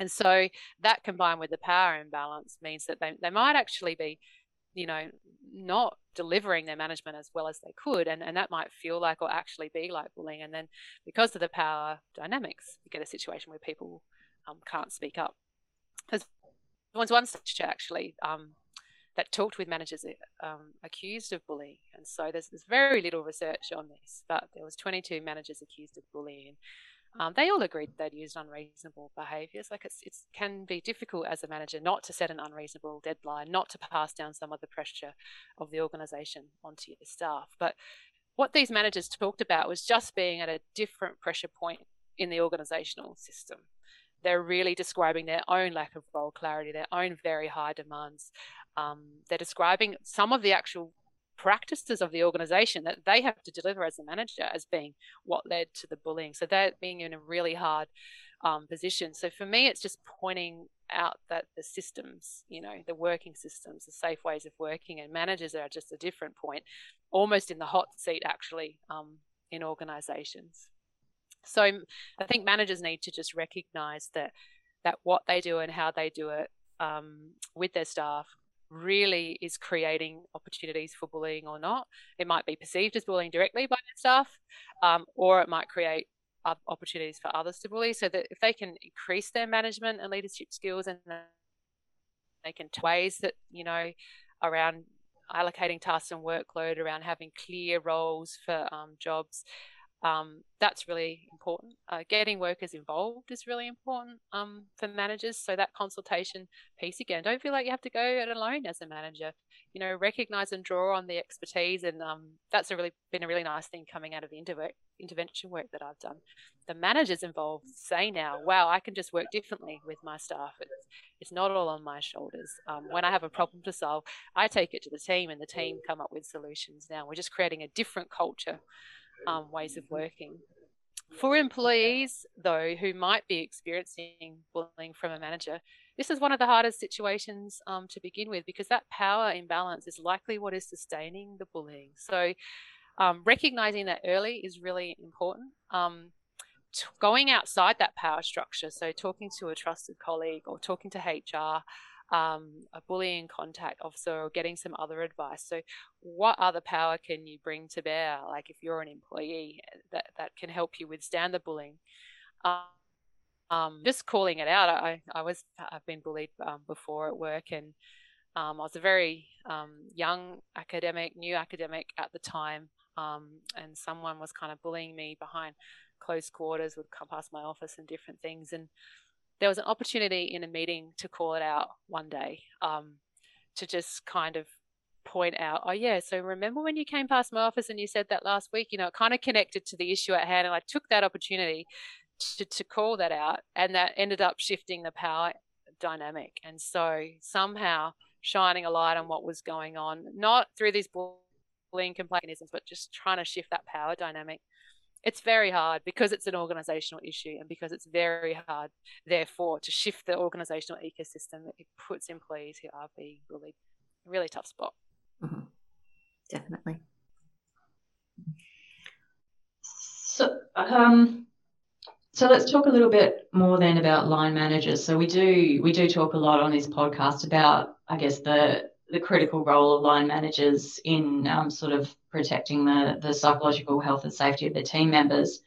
And so that combined with the power imbalance means that they, they might actually be, you know, not delivering their management as well as they could. And, and that might feel like or actually be like bullying. And then because of the power dynamics, you get a situation where people um, can't speak up. There's was one such actually um, that talked with managers um, accused of bullying. And so there's, there's very little research on this, but there was 22 managers accused of bullying. Um, they all agreed they'd used unreasonable behaviours. Like it's, it can be difficult as a manager not to set an unreasonable deadline, not to pass down some of the pressure of the organisation onto your staff. But what these managers talked about was just being at a different pressure point in the organisational system. They're really describing their own lack of role clarity, their own very high demands. Um, they're describing some of the actual practices of the organization that they have to deliver as a manager as being what led to the bullying. So they're being in a really hard um, position. So for me, it's just pointing out that the systems, you know, the working systems, the safe ways of working, and managers are just a different point, almost in the hot seat actually um, in organizations. So I think managers need to just recognize that that what they do and how they do it um, with their staff really is creating opportunities for bullying or not. It might be perceived as bullying directly by their staff, um, or it might create opportunities for others to bully. So that if they can increase their management and leadership skills, and they can ways that you know around allocating tasks and workload, around having clear roles for um, jobs, um, that's really important. Uh, getting workers involved is really important um, for managers. So that consultation piece again, don't feel like you have to go it alone as a manager. You know, recognize and draw on the expertise, and um, that's a really been a really nice thing coming out of the inter- intervention work that I've done. The managers involved say now, "Wow, I can just work differently with my staff. It's, it's not all on my shoulders. Um, when I have a problem to solve, I take it to the team, and the team come up with solutions. Now we're just creating a different culture." Um, ways of working. For employees, though, who might be experiencing bullying from a manager, this is one of the hardest situations um, to begin with because that power imbalance is likely what is sustaining the bullying. So, um, recognizing that early is really important. Um, t- going outside that power structure, so talking to a trusted colleague or talking to HR um, a bullying contact officer or getting some other advice. So, what other power can you bring to bear? Like, if you're an employee, eh, that, that can help you withstand the bullying. Um, um, just calling it out. I, I was I've been bullied um, before at work, and um, I was a very um, young academic, new academic at the time, and someone was kind of bullying me behind close quarters, would come past my office and different things, and there was an opportunity in a meeting to call it out one day um, to just kind of point out, oh, yeah, so remember when you came past my office and you said that last week? You know, it kind of connected to the issue at hand. And I took that opportunity to, to call that out. And that ended up shifting the power dynamic. And so somehow shining a light on what was going on, not through these bullying mechanisms, but just trying to shift that power dynamic it's very hard because it's an organizational issue and because it's very hard therefore to shift the organizational ecosystem that it puts employees who are being bullied really tough spot. Mm-hmm. definitely. So um so let's talk a little bit more then about line managers. So we do we do talk a lot on this podcast about i guess the the critical role of line managers in um, sort of protecting the, the psychological health and safety of their team members.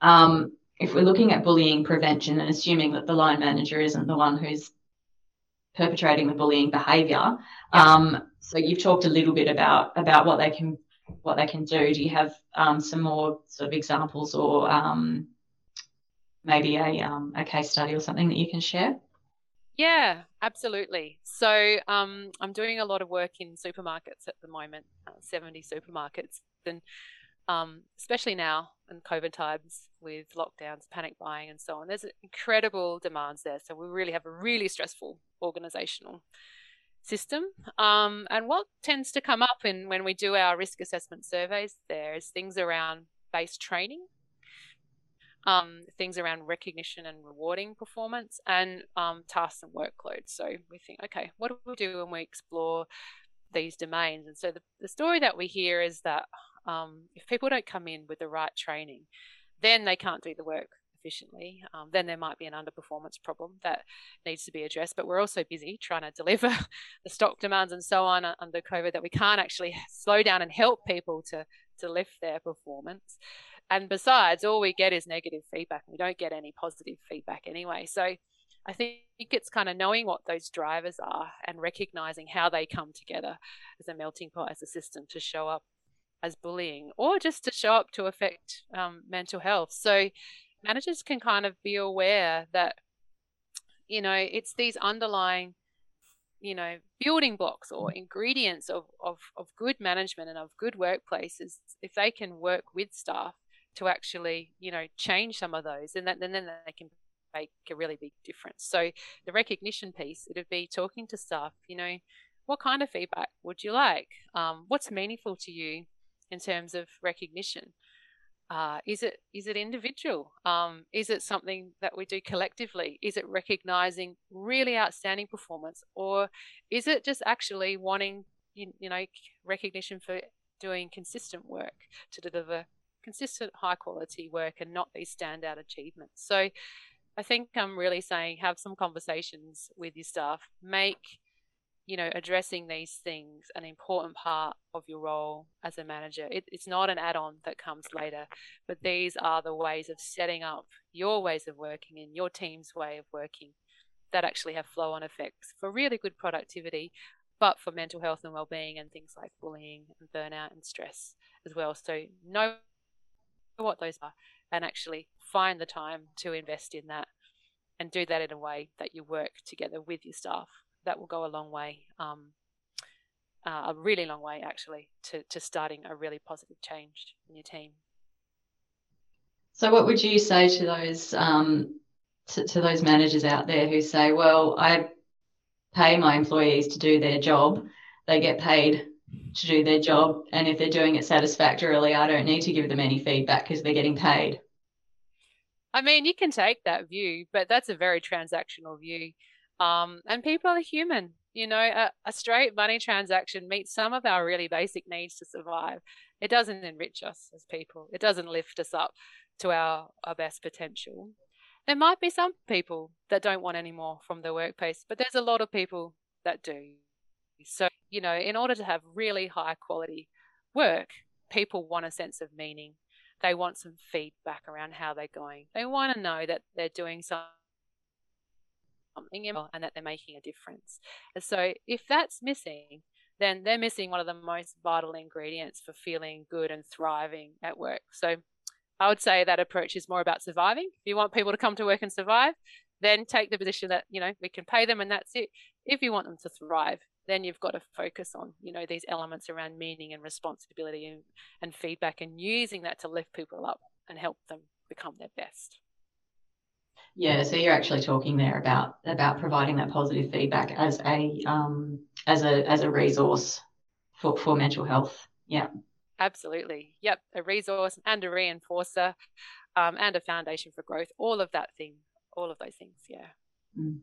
Um, if we're looking at bullying prevention and assuming that the line manager isn't the one who's perpetrating the bullying behaviour, um, so you've talked a little bit about about what they can what they can do. Do you have um, some more sort of examples or um, maybe a, um, a case study or something that you can share? Yeah, absolutely. So um, I'm doing a lot of work in supermarkets at the moment, uh, 70 supermarkets, and um, especially now in COVID times with lockdowns, panic buying, and so on. There's incredible demands there. So we really have a really stressful organizational system. Um, and what tends to come up in when we do our risk assessment surveys there is things around base training um, things around recognition and rewarding performance and um, tasks and workload. So we think, okay, what do we do when we explore these domains? And so the, the story that we hear is that um, if people don't come in with the right training, then they can't do the work efficiently. Um, then there might be an underperformance problem that needs to be addressed. But we're also busy trying to *laughs* deliver the stock demands and so on under COVID that we can't actually *laughs* slow down and help people to to lift their performance and besides, all we get is negative feedback. We don't get any positive feedback anyway. So I think it's kind of knowing what those drivers are and recognizing how they come together as a melting pot, as a system to show up as bullying or just to show up to affect um, mental health. So managers can kind of be aware that, you know, it's these underlying you know building blocks or ingredients of, of, of good management and of good workplaces if they can work with staff to actually, you know, change some of those, and, that, and then they can make a really big difference. So the recognition piece, it'd be talking to staff, you know, what kind of feedback would you like? Um, what's meaningful to you in terms of recognition? Uh, is it is it individual? Um, is it something that we do collectively? Is it recognizing really outstanding performance, or is it just actually wanting you, you know recognition for doing consistent work to deliver consistent high quality work and not these standout achievements. So I think I'm really saying have some conversations with your staff, make you know addressing these things an important part of your role as a manager. It, it's not an add-on that comes later, but these are the ways of setting up your ways of working and your team's way of working that actually have flow-on effects for really good productivity, but for mental health and well-being and things like bullying and burnout and stress as well. So know what those are and actually find the time to invest in that and do that in a way that you work together with your staff. That will go a long way, um, uh, a really long way actually, to, to starting a really positive change in your team. So, what would you say to those um, to, to those managers out there who say, "Well, I pay my employees to do their job; they get paid to do their job. And if they're doing it satisfactorily, I don't need to give them any feedback because they're getting paid. I mean, you can take that view, but that's a very transactional view. Um, and people are human. You know, a, a, straight money transaction meets some of our really basic needs to survive. It doesn't enrich us as people, it doesn't lift us up to our, our best potential. There might be some people that don't want any more from the workplace, but there's a lot of people that do. So, you know, in order to have really high quality work, people want a sense of meaning. They want some feedback around how they're going. They want to know that they're doing something and that they're making a difference. So, if that's missing, then they're missing one of the most vital ingredients for feeling good and thriving at work. So, I would say that approach is more about surviving. If you want people to come to work and survive, then take the position that, you know, we can pay them and that's it. If you want them to thrive, then you've got to focus on you know these elements around meaning and responsibility and, and feedback and using that to lift people up and help them become their best. Yeah so you're actually talking there about about providing that positive feedback as a um as a as a resource for for mental health. Yeah. Absolutely. Yep a resource and a reinforcer um, and a foundation for growth all of that thing all of those things yeah. Mm.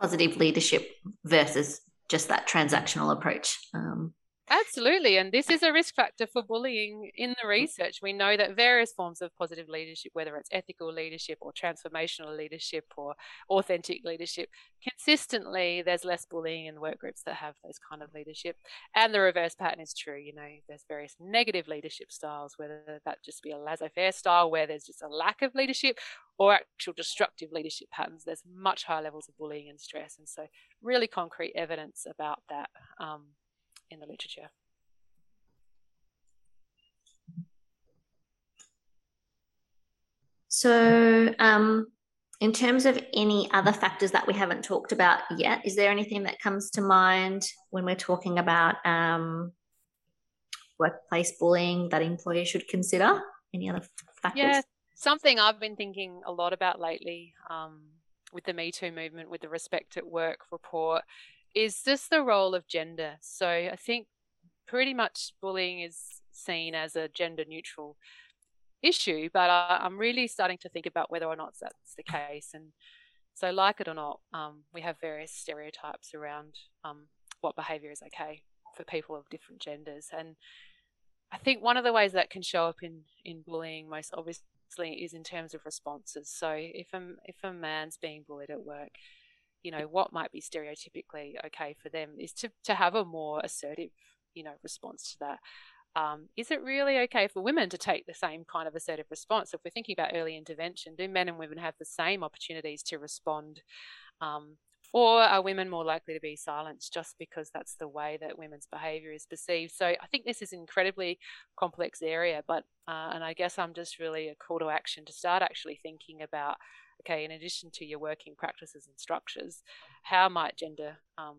positive leadership versus just that transactional approach. Um, Absolutely. And this is a risk factor for bullying in the research. We know that various forms of positive leadership, whether it's ethical leadership or transformational leadership or authentic leadership, consistently there's less bullying in work groups that have those kind of leadership. And the reverse pattern is true. You know, there's various negative leadership styles, whether that just be a laissez faire style where there's just a lack of leadership or actual destructive leadership patterns. There's much higher levels of bullying and stress. And so, really concrete evidence about that. Um, in the literature. So, um, in terms of any other factors that we haven't talked about yet, is there anything that comes to mind when we're talking about um, workplace bullying that employers should consider? Any other factors? Yeah, something I've been thinking a lot about lately um, with the Me Too movement, with the Respect at Work report, is just the role of gender. So I think pretty much bullying is seen as a gender neutral issue, but I, am really starting to think about whether or not that's the case. And so, like it or not, um, we have various stereotypes around um, what behaviour is okay for people of different genders. And I think one of the ways that can show up in, in bullying most obviously is in terms of responses. So if a, if a man's being bullied at work, you know, what might be stereotypically okay for them is to, to have a more assertive, you know, response to that. Um, is it really okay for women to take the same kind of assertive response? If we're thinking about early intervention, do men and women have the same opportunities to respond? Um, or are women more likely to be silenced just because that's the way that women's behaviour is perceived? So I think this is an incredibly complex area, but uh, and I guess I'm just really a call to action to start actually thinking about okay, in addition to your working practices and structures, how might gender um,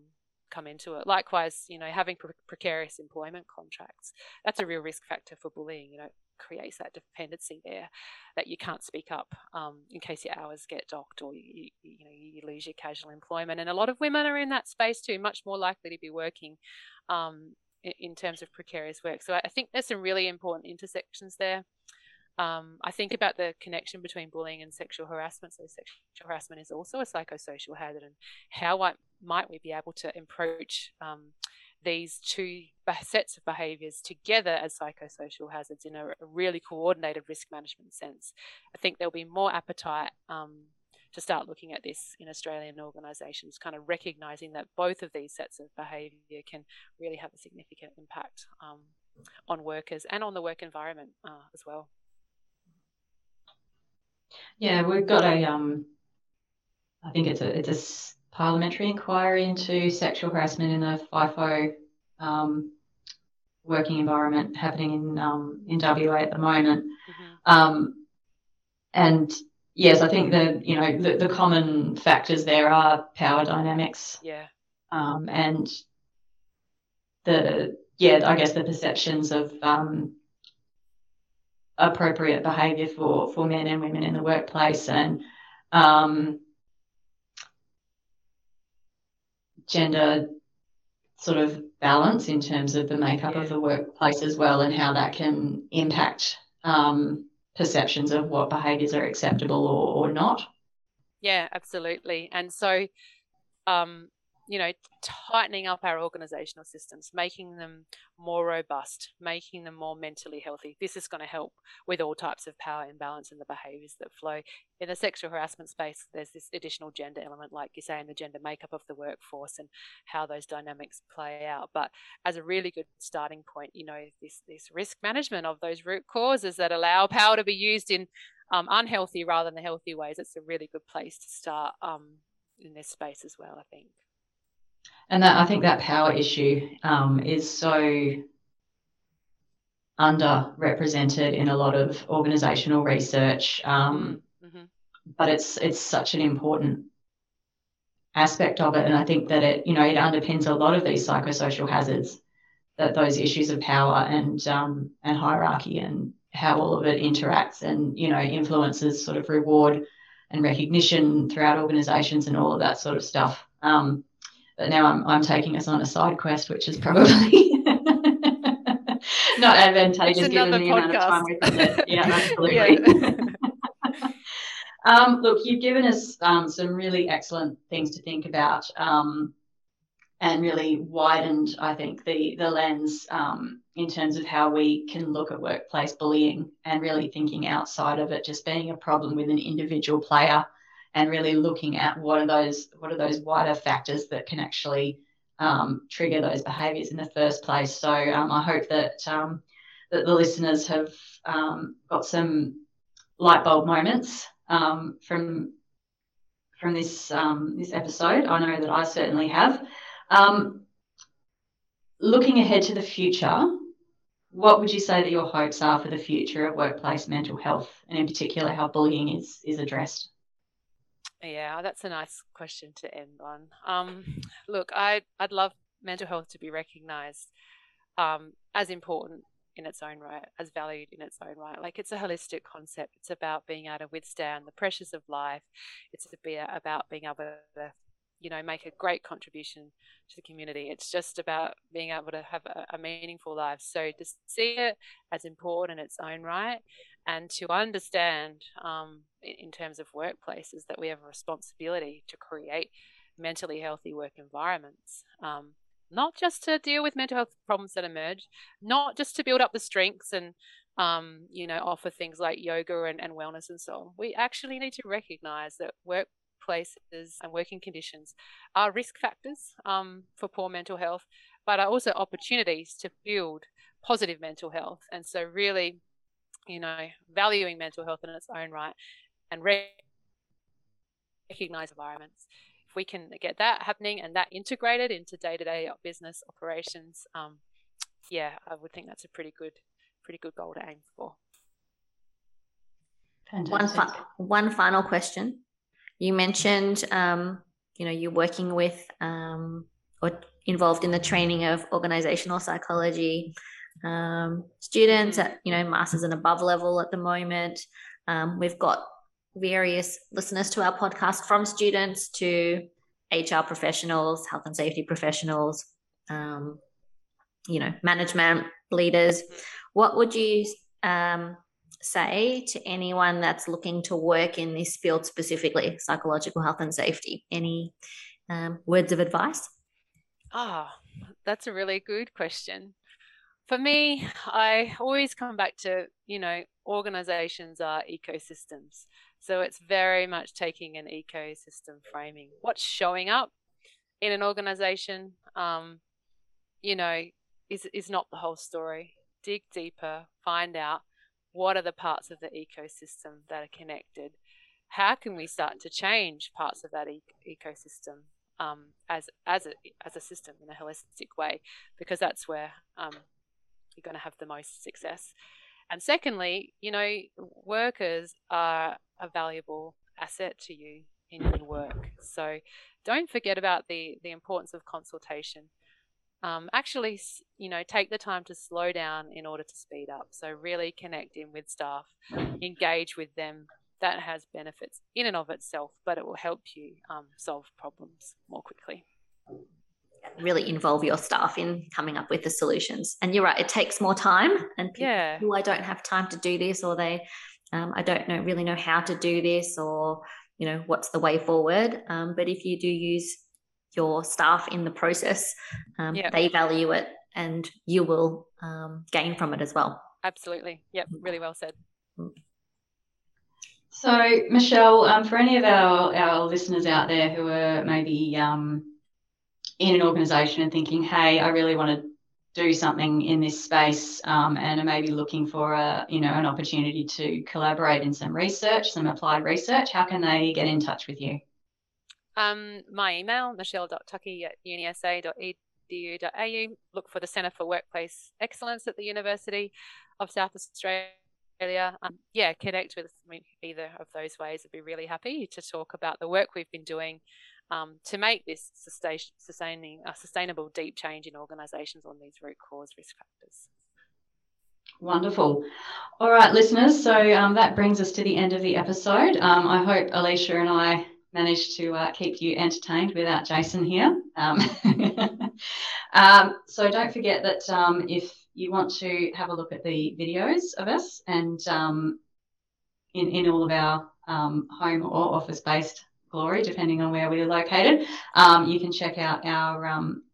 come into it. Likewise, you know, having pre- precarious employment contracts, that's a real risk factor for bullying. You know, creates that dependency there that you can't speak up um, in case your hours get docked or you, you know you lose your casual employment. And a lot of women are in that space too, much more likely to be working um, in, in terms of precarious work. So I think there's some really important intersections there. Um, I think about the connection between bullying and sexual harassment. So, sexual harassment is also a psychosocial hazard, and how might we be able to approach um, these two sets of behaviours together as psychosocial hazards in a, really coordinated risk management sense? I think there'll be more appetite um, to start looking at this in Australian organisations, kind of recognising that both of these sets of behaviour can really have a significant impact um, on workers and on the work environment uh, as well. Yeah, we've got a um, I think it's a it's a parliamentary inquiry into sexual harassment in the FIFO um, working environment happening in um, in WA at the moment. Mm-hmm. Um, and yes, I think the you know the, the common factors there are power dynamics. Yeah. Um, and the yeah, I guess the perceptions of um, appropriate behaviour for for men and women in the workplace and um, gender sort of balance in terms of the makeup yeah. of the workplace as well and how that can impact um, perceptions of what behaviours are acceptable or, or not. Yeah, absolutely. And so um, you know, tightening up our organizational systems, making them more robust, making them more mentally healthy. This is going to help with all types of power imbalance and the behaviors that flow. In the sexual harassment space, there's this additional gender element, like you say, in the gender makeup of the workforce and how those dynamics play out. But as a really good starting point, you know, this, this risk management of those root causes that allow power to be used in um, unhealthy rather than the healthy ways, it's a really good place to start um, in this space as well, I think. And that I think that power issue um, is so underrepresented in a lot of organisational research, um, mm-hmm. but it's it's such an important aspect of it, and I think that it you know it underpins a lot of these psychosocial hazards, that those issues of power and um, and hierarchy and how all of it interacts and you know influences sort of reward and recognition throughout organisations and all of that sort of stuff. Um, but now I'm, I'm taking us on a side quest, which is probably *laughs* not advantageous given the podcast. amount of time we've got. *laughs* Yeah, absolutely. Yeah. *laughs* um, look, you've given us um, some really excellent things to think about um, and really widened, I think, the, the lens um, in terms of how we can look at workplace bullying and really thinking outside of it just being a problem with an individual player and really looking at what are those what are those wider factors that can actually um, trigger those behaviours in the first place. So um, I hope that um, that the listeners have um, got some light bulb moments um, from from this um, this episode. I know that I certainly have. looking ahead to the future, what would you say that your hopes are for the future of workplace mental health, and in particular how bullying is is addressed? Yeah, that's a nice question to end on. Um, look, I I'd love mental health to be recognised um, as important in its own right, as valued in its own right. Like it's a holistic concept. It's about being able to withstand the pressures of life. It's about being able to, you know, make a great contribution to the community. It's just about being able to have a, a meaningful life. So to see it as important in its own right, and to understand, um, in terms of workplaces, that we have a responsibility to create mentally healthy work environments. Um, not just to deal with mental health problems that emerge, not just to build up the strengths and um, you know offer things like yoga and, and wellness and so on. We actually need to recognize that workplaces and working conditions are risk factors um, for poor mental health, but are also opportunities to build positive mental health. And so, really, you know, valuing mental health in its own right and recognize environments If we can get that happening and that integrated into day-to-day business operations, um, yeah, I would think that's a pretty good, pretty good goal to aim for. One, fi- one final question. You mentioned, um, you know, you're working with um, or involved in the training of organizational psychology um, students at, you know, masters and above level at the moment. Um, we've got various listeners to our podcast from students to HR professionals, health and safety professionals, um, you know, management leaders. What would you um, say to anyone that's looking to work in this field specifically, psychological health and safety? Any um, words of advice? Ah, oh, that's a really good question. For me, I always come back to, you know, organizations are ecosystems. So it's very much taking an ecosystem framing. What's showing up in an organization, um, you know, is, is not the whole story. Dig deeper, find out what are the parts of the ecosystem that are connected. How can we start to change parts of that e- ecosystem um, as as a as a system in a holistic way? Because that's where um, you're going to have the most success. And secondly, you know, workers are a valuable asset to you in your work. So don't forget about the the importance of consultation. Um, actually, you know, take the time to slow down in order to speed up. So really connect in with staff, engage with them. That has benefits in and of itself, but it will help you um, solve problems more quickly really involve your staff in coming up with the solutions. And you're right, it takes more time. And people, yeah. I don't have time to do this, or they, um, I don't know really know how to do this, or you know what's the way forward. Um, but if you do use your staff in the process, um, yeah. they value it, and you will um, gain from it as well. Absolutely. Yep. Really well said. Mm. So, Michelle, um, for any of our, our listeners out there who are maybe um, in an organization and thinking, hey, I really want to do something in this space um, and are maybe looking for a you know an opportunity to collaborate in some research some applied research how can they get in touch with you um, my email michelle.tuckey at unisa.edu.au look for the centre for workplace excellence at the university of south australia um, yeah connect with me either of those ways i'd be really happy to talk about the work we've been doing um, to make this sustaining a sustainable deep change in organisations on these root cause risk factors. Wonderful. All right, listeners. So um, that brings us to the end of the episode. Um, I hope Alicia and I managed to uh, keep you entertained without Jason here. Um, *laughs* um so don't forget that um, if you want to have a look at the videos of us and um, in, in all of our home or office based glory, depending on where we're located. Um, you can check out our um,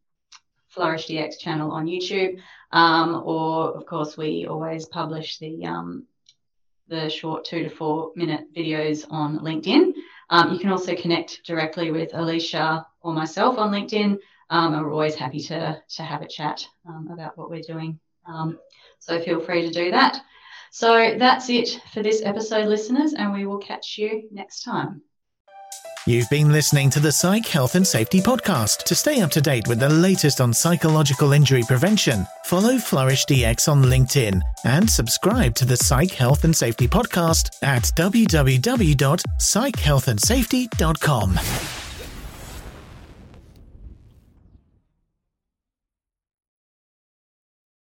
Flourish DX channel on YouTube, um, or of course, we always publish the um, the short two to four minute videos on LinkedIn. Um, you can also connect directly with Alicia or myself on LinkedIn. Um, and we're always happy to, to have a chat about what we're doing. so feel free to do that. So that's it for this episode, listeners, and we will catch you next time. You've been listening to the Psych Health and Safety Podcast. To stay up to date with the latest on psychological injury prevention, follow Flourish DX on LinkedIn and subscribe to the Psych Health and Safety Podcast at www.psychealthandsafety.com.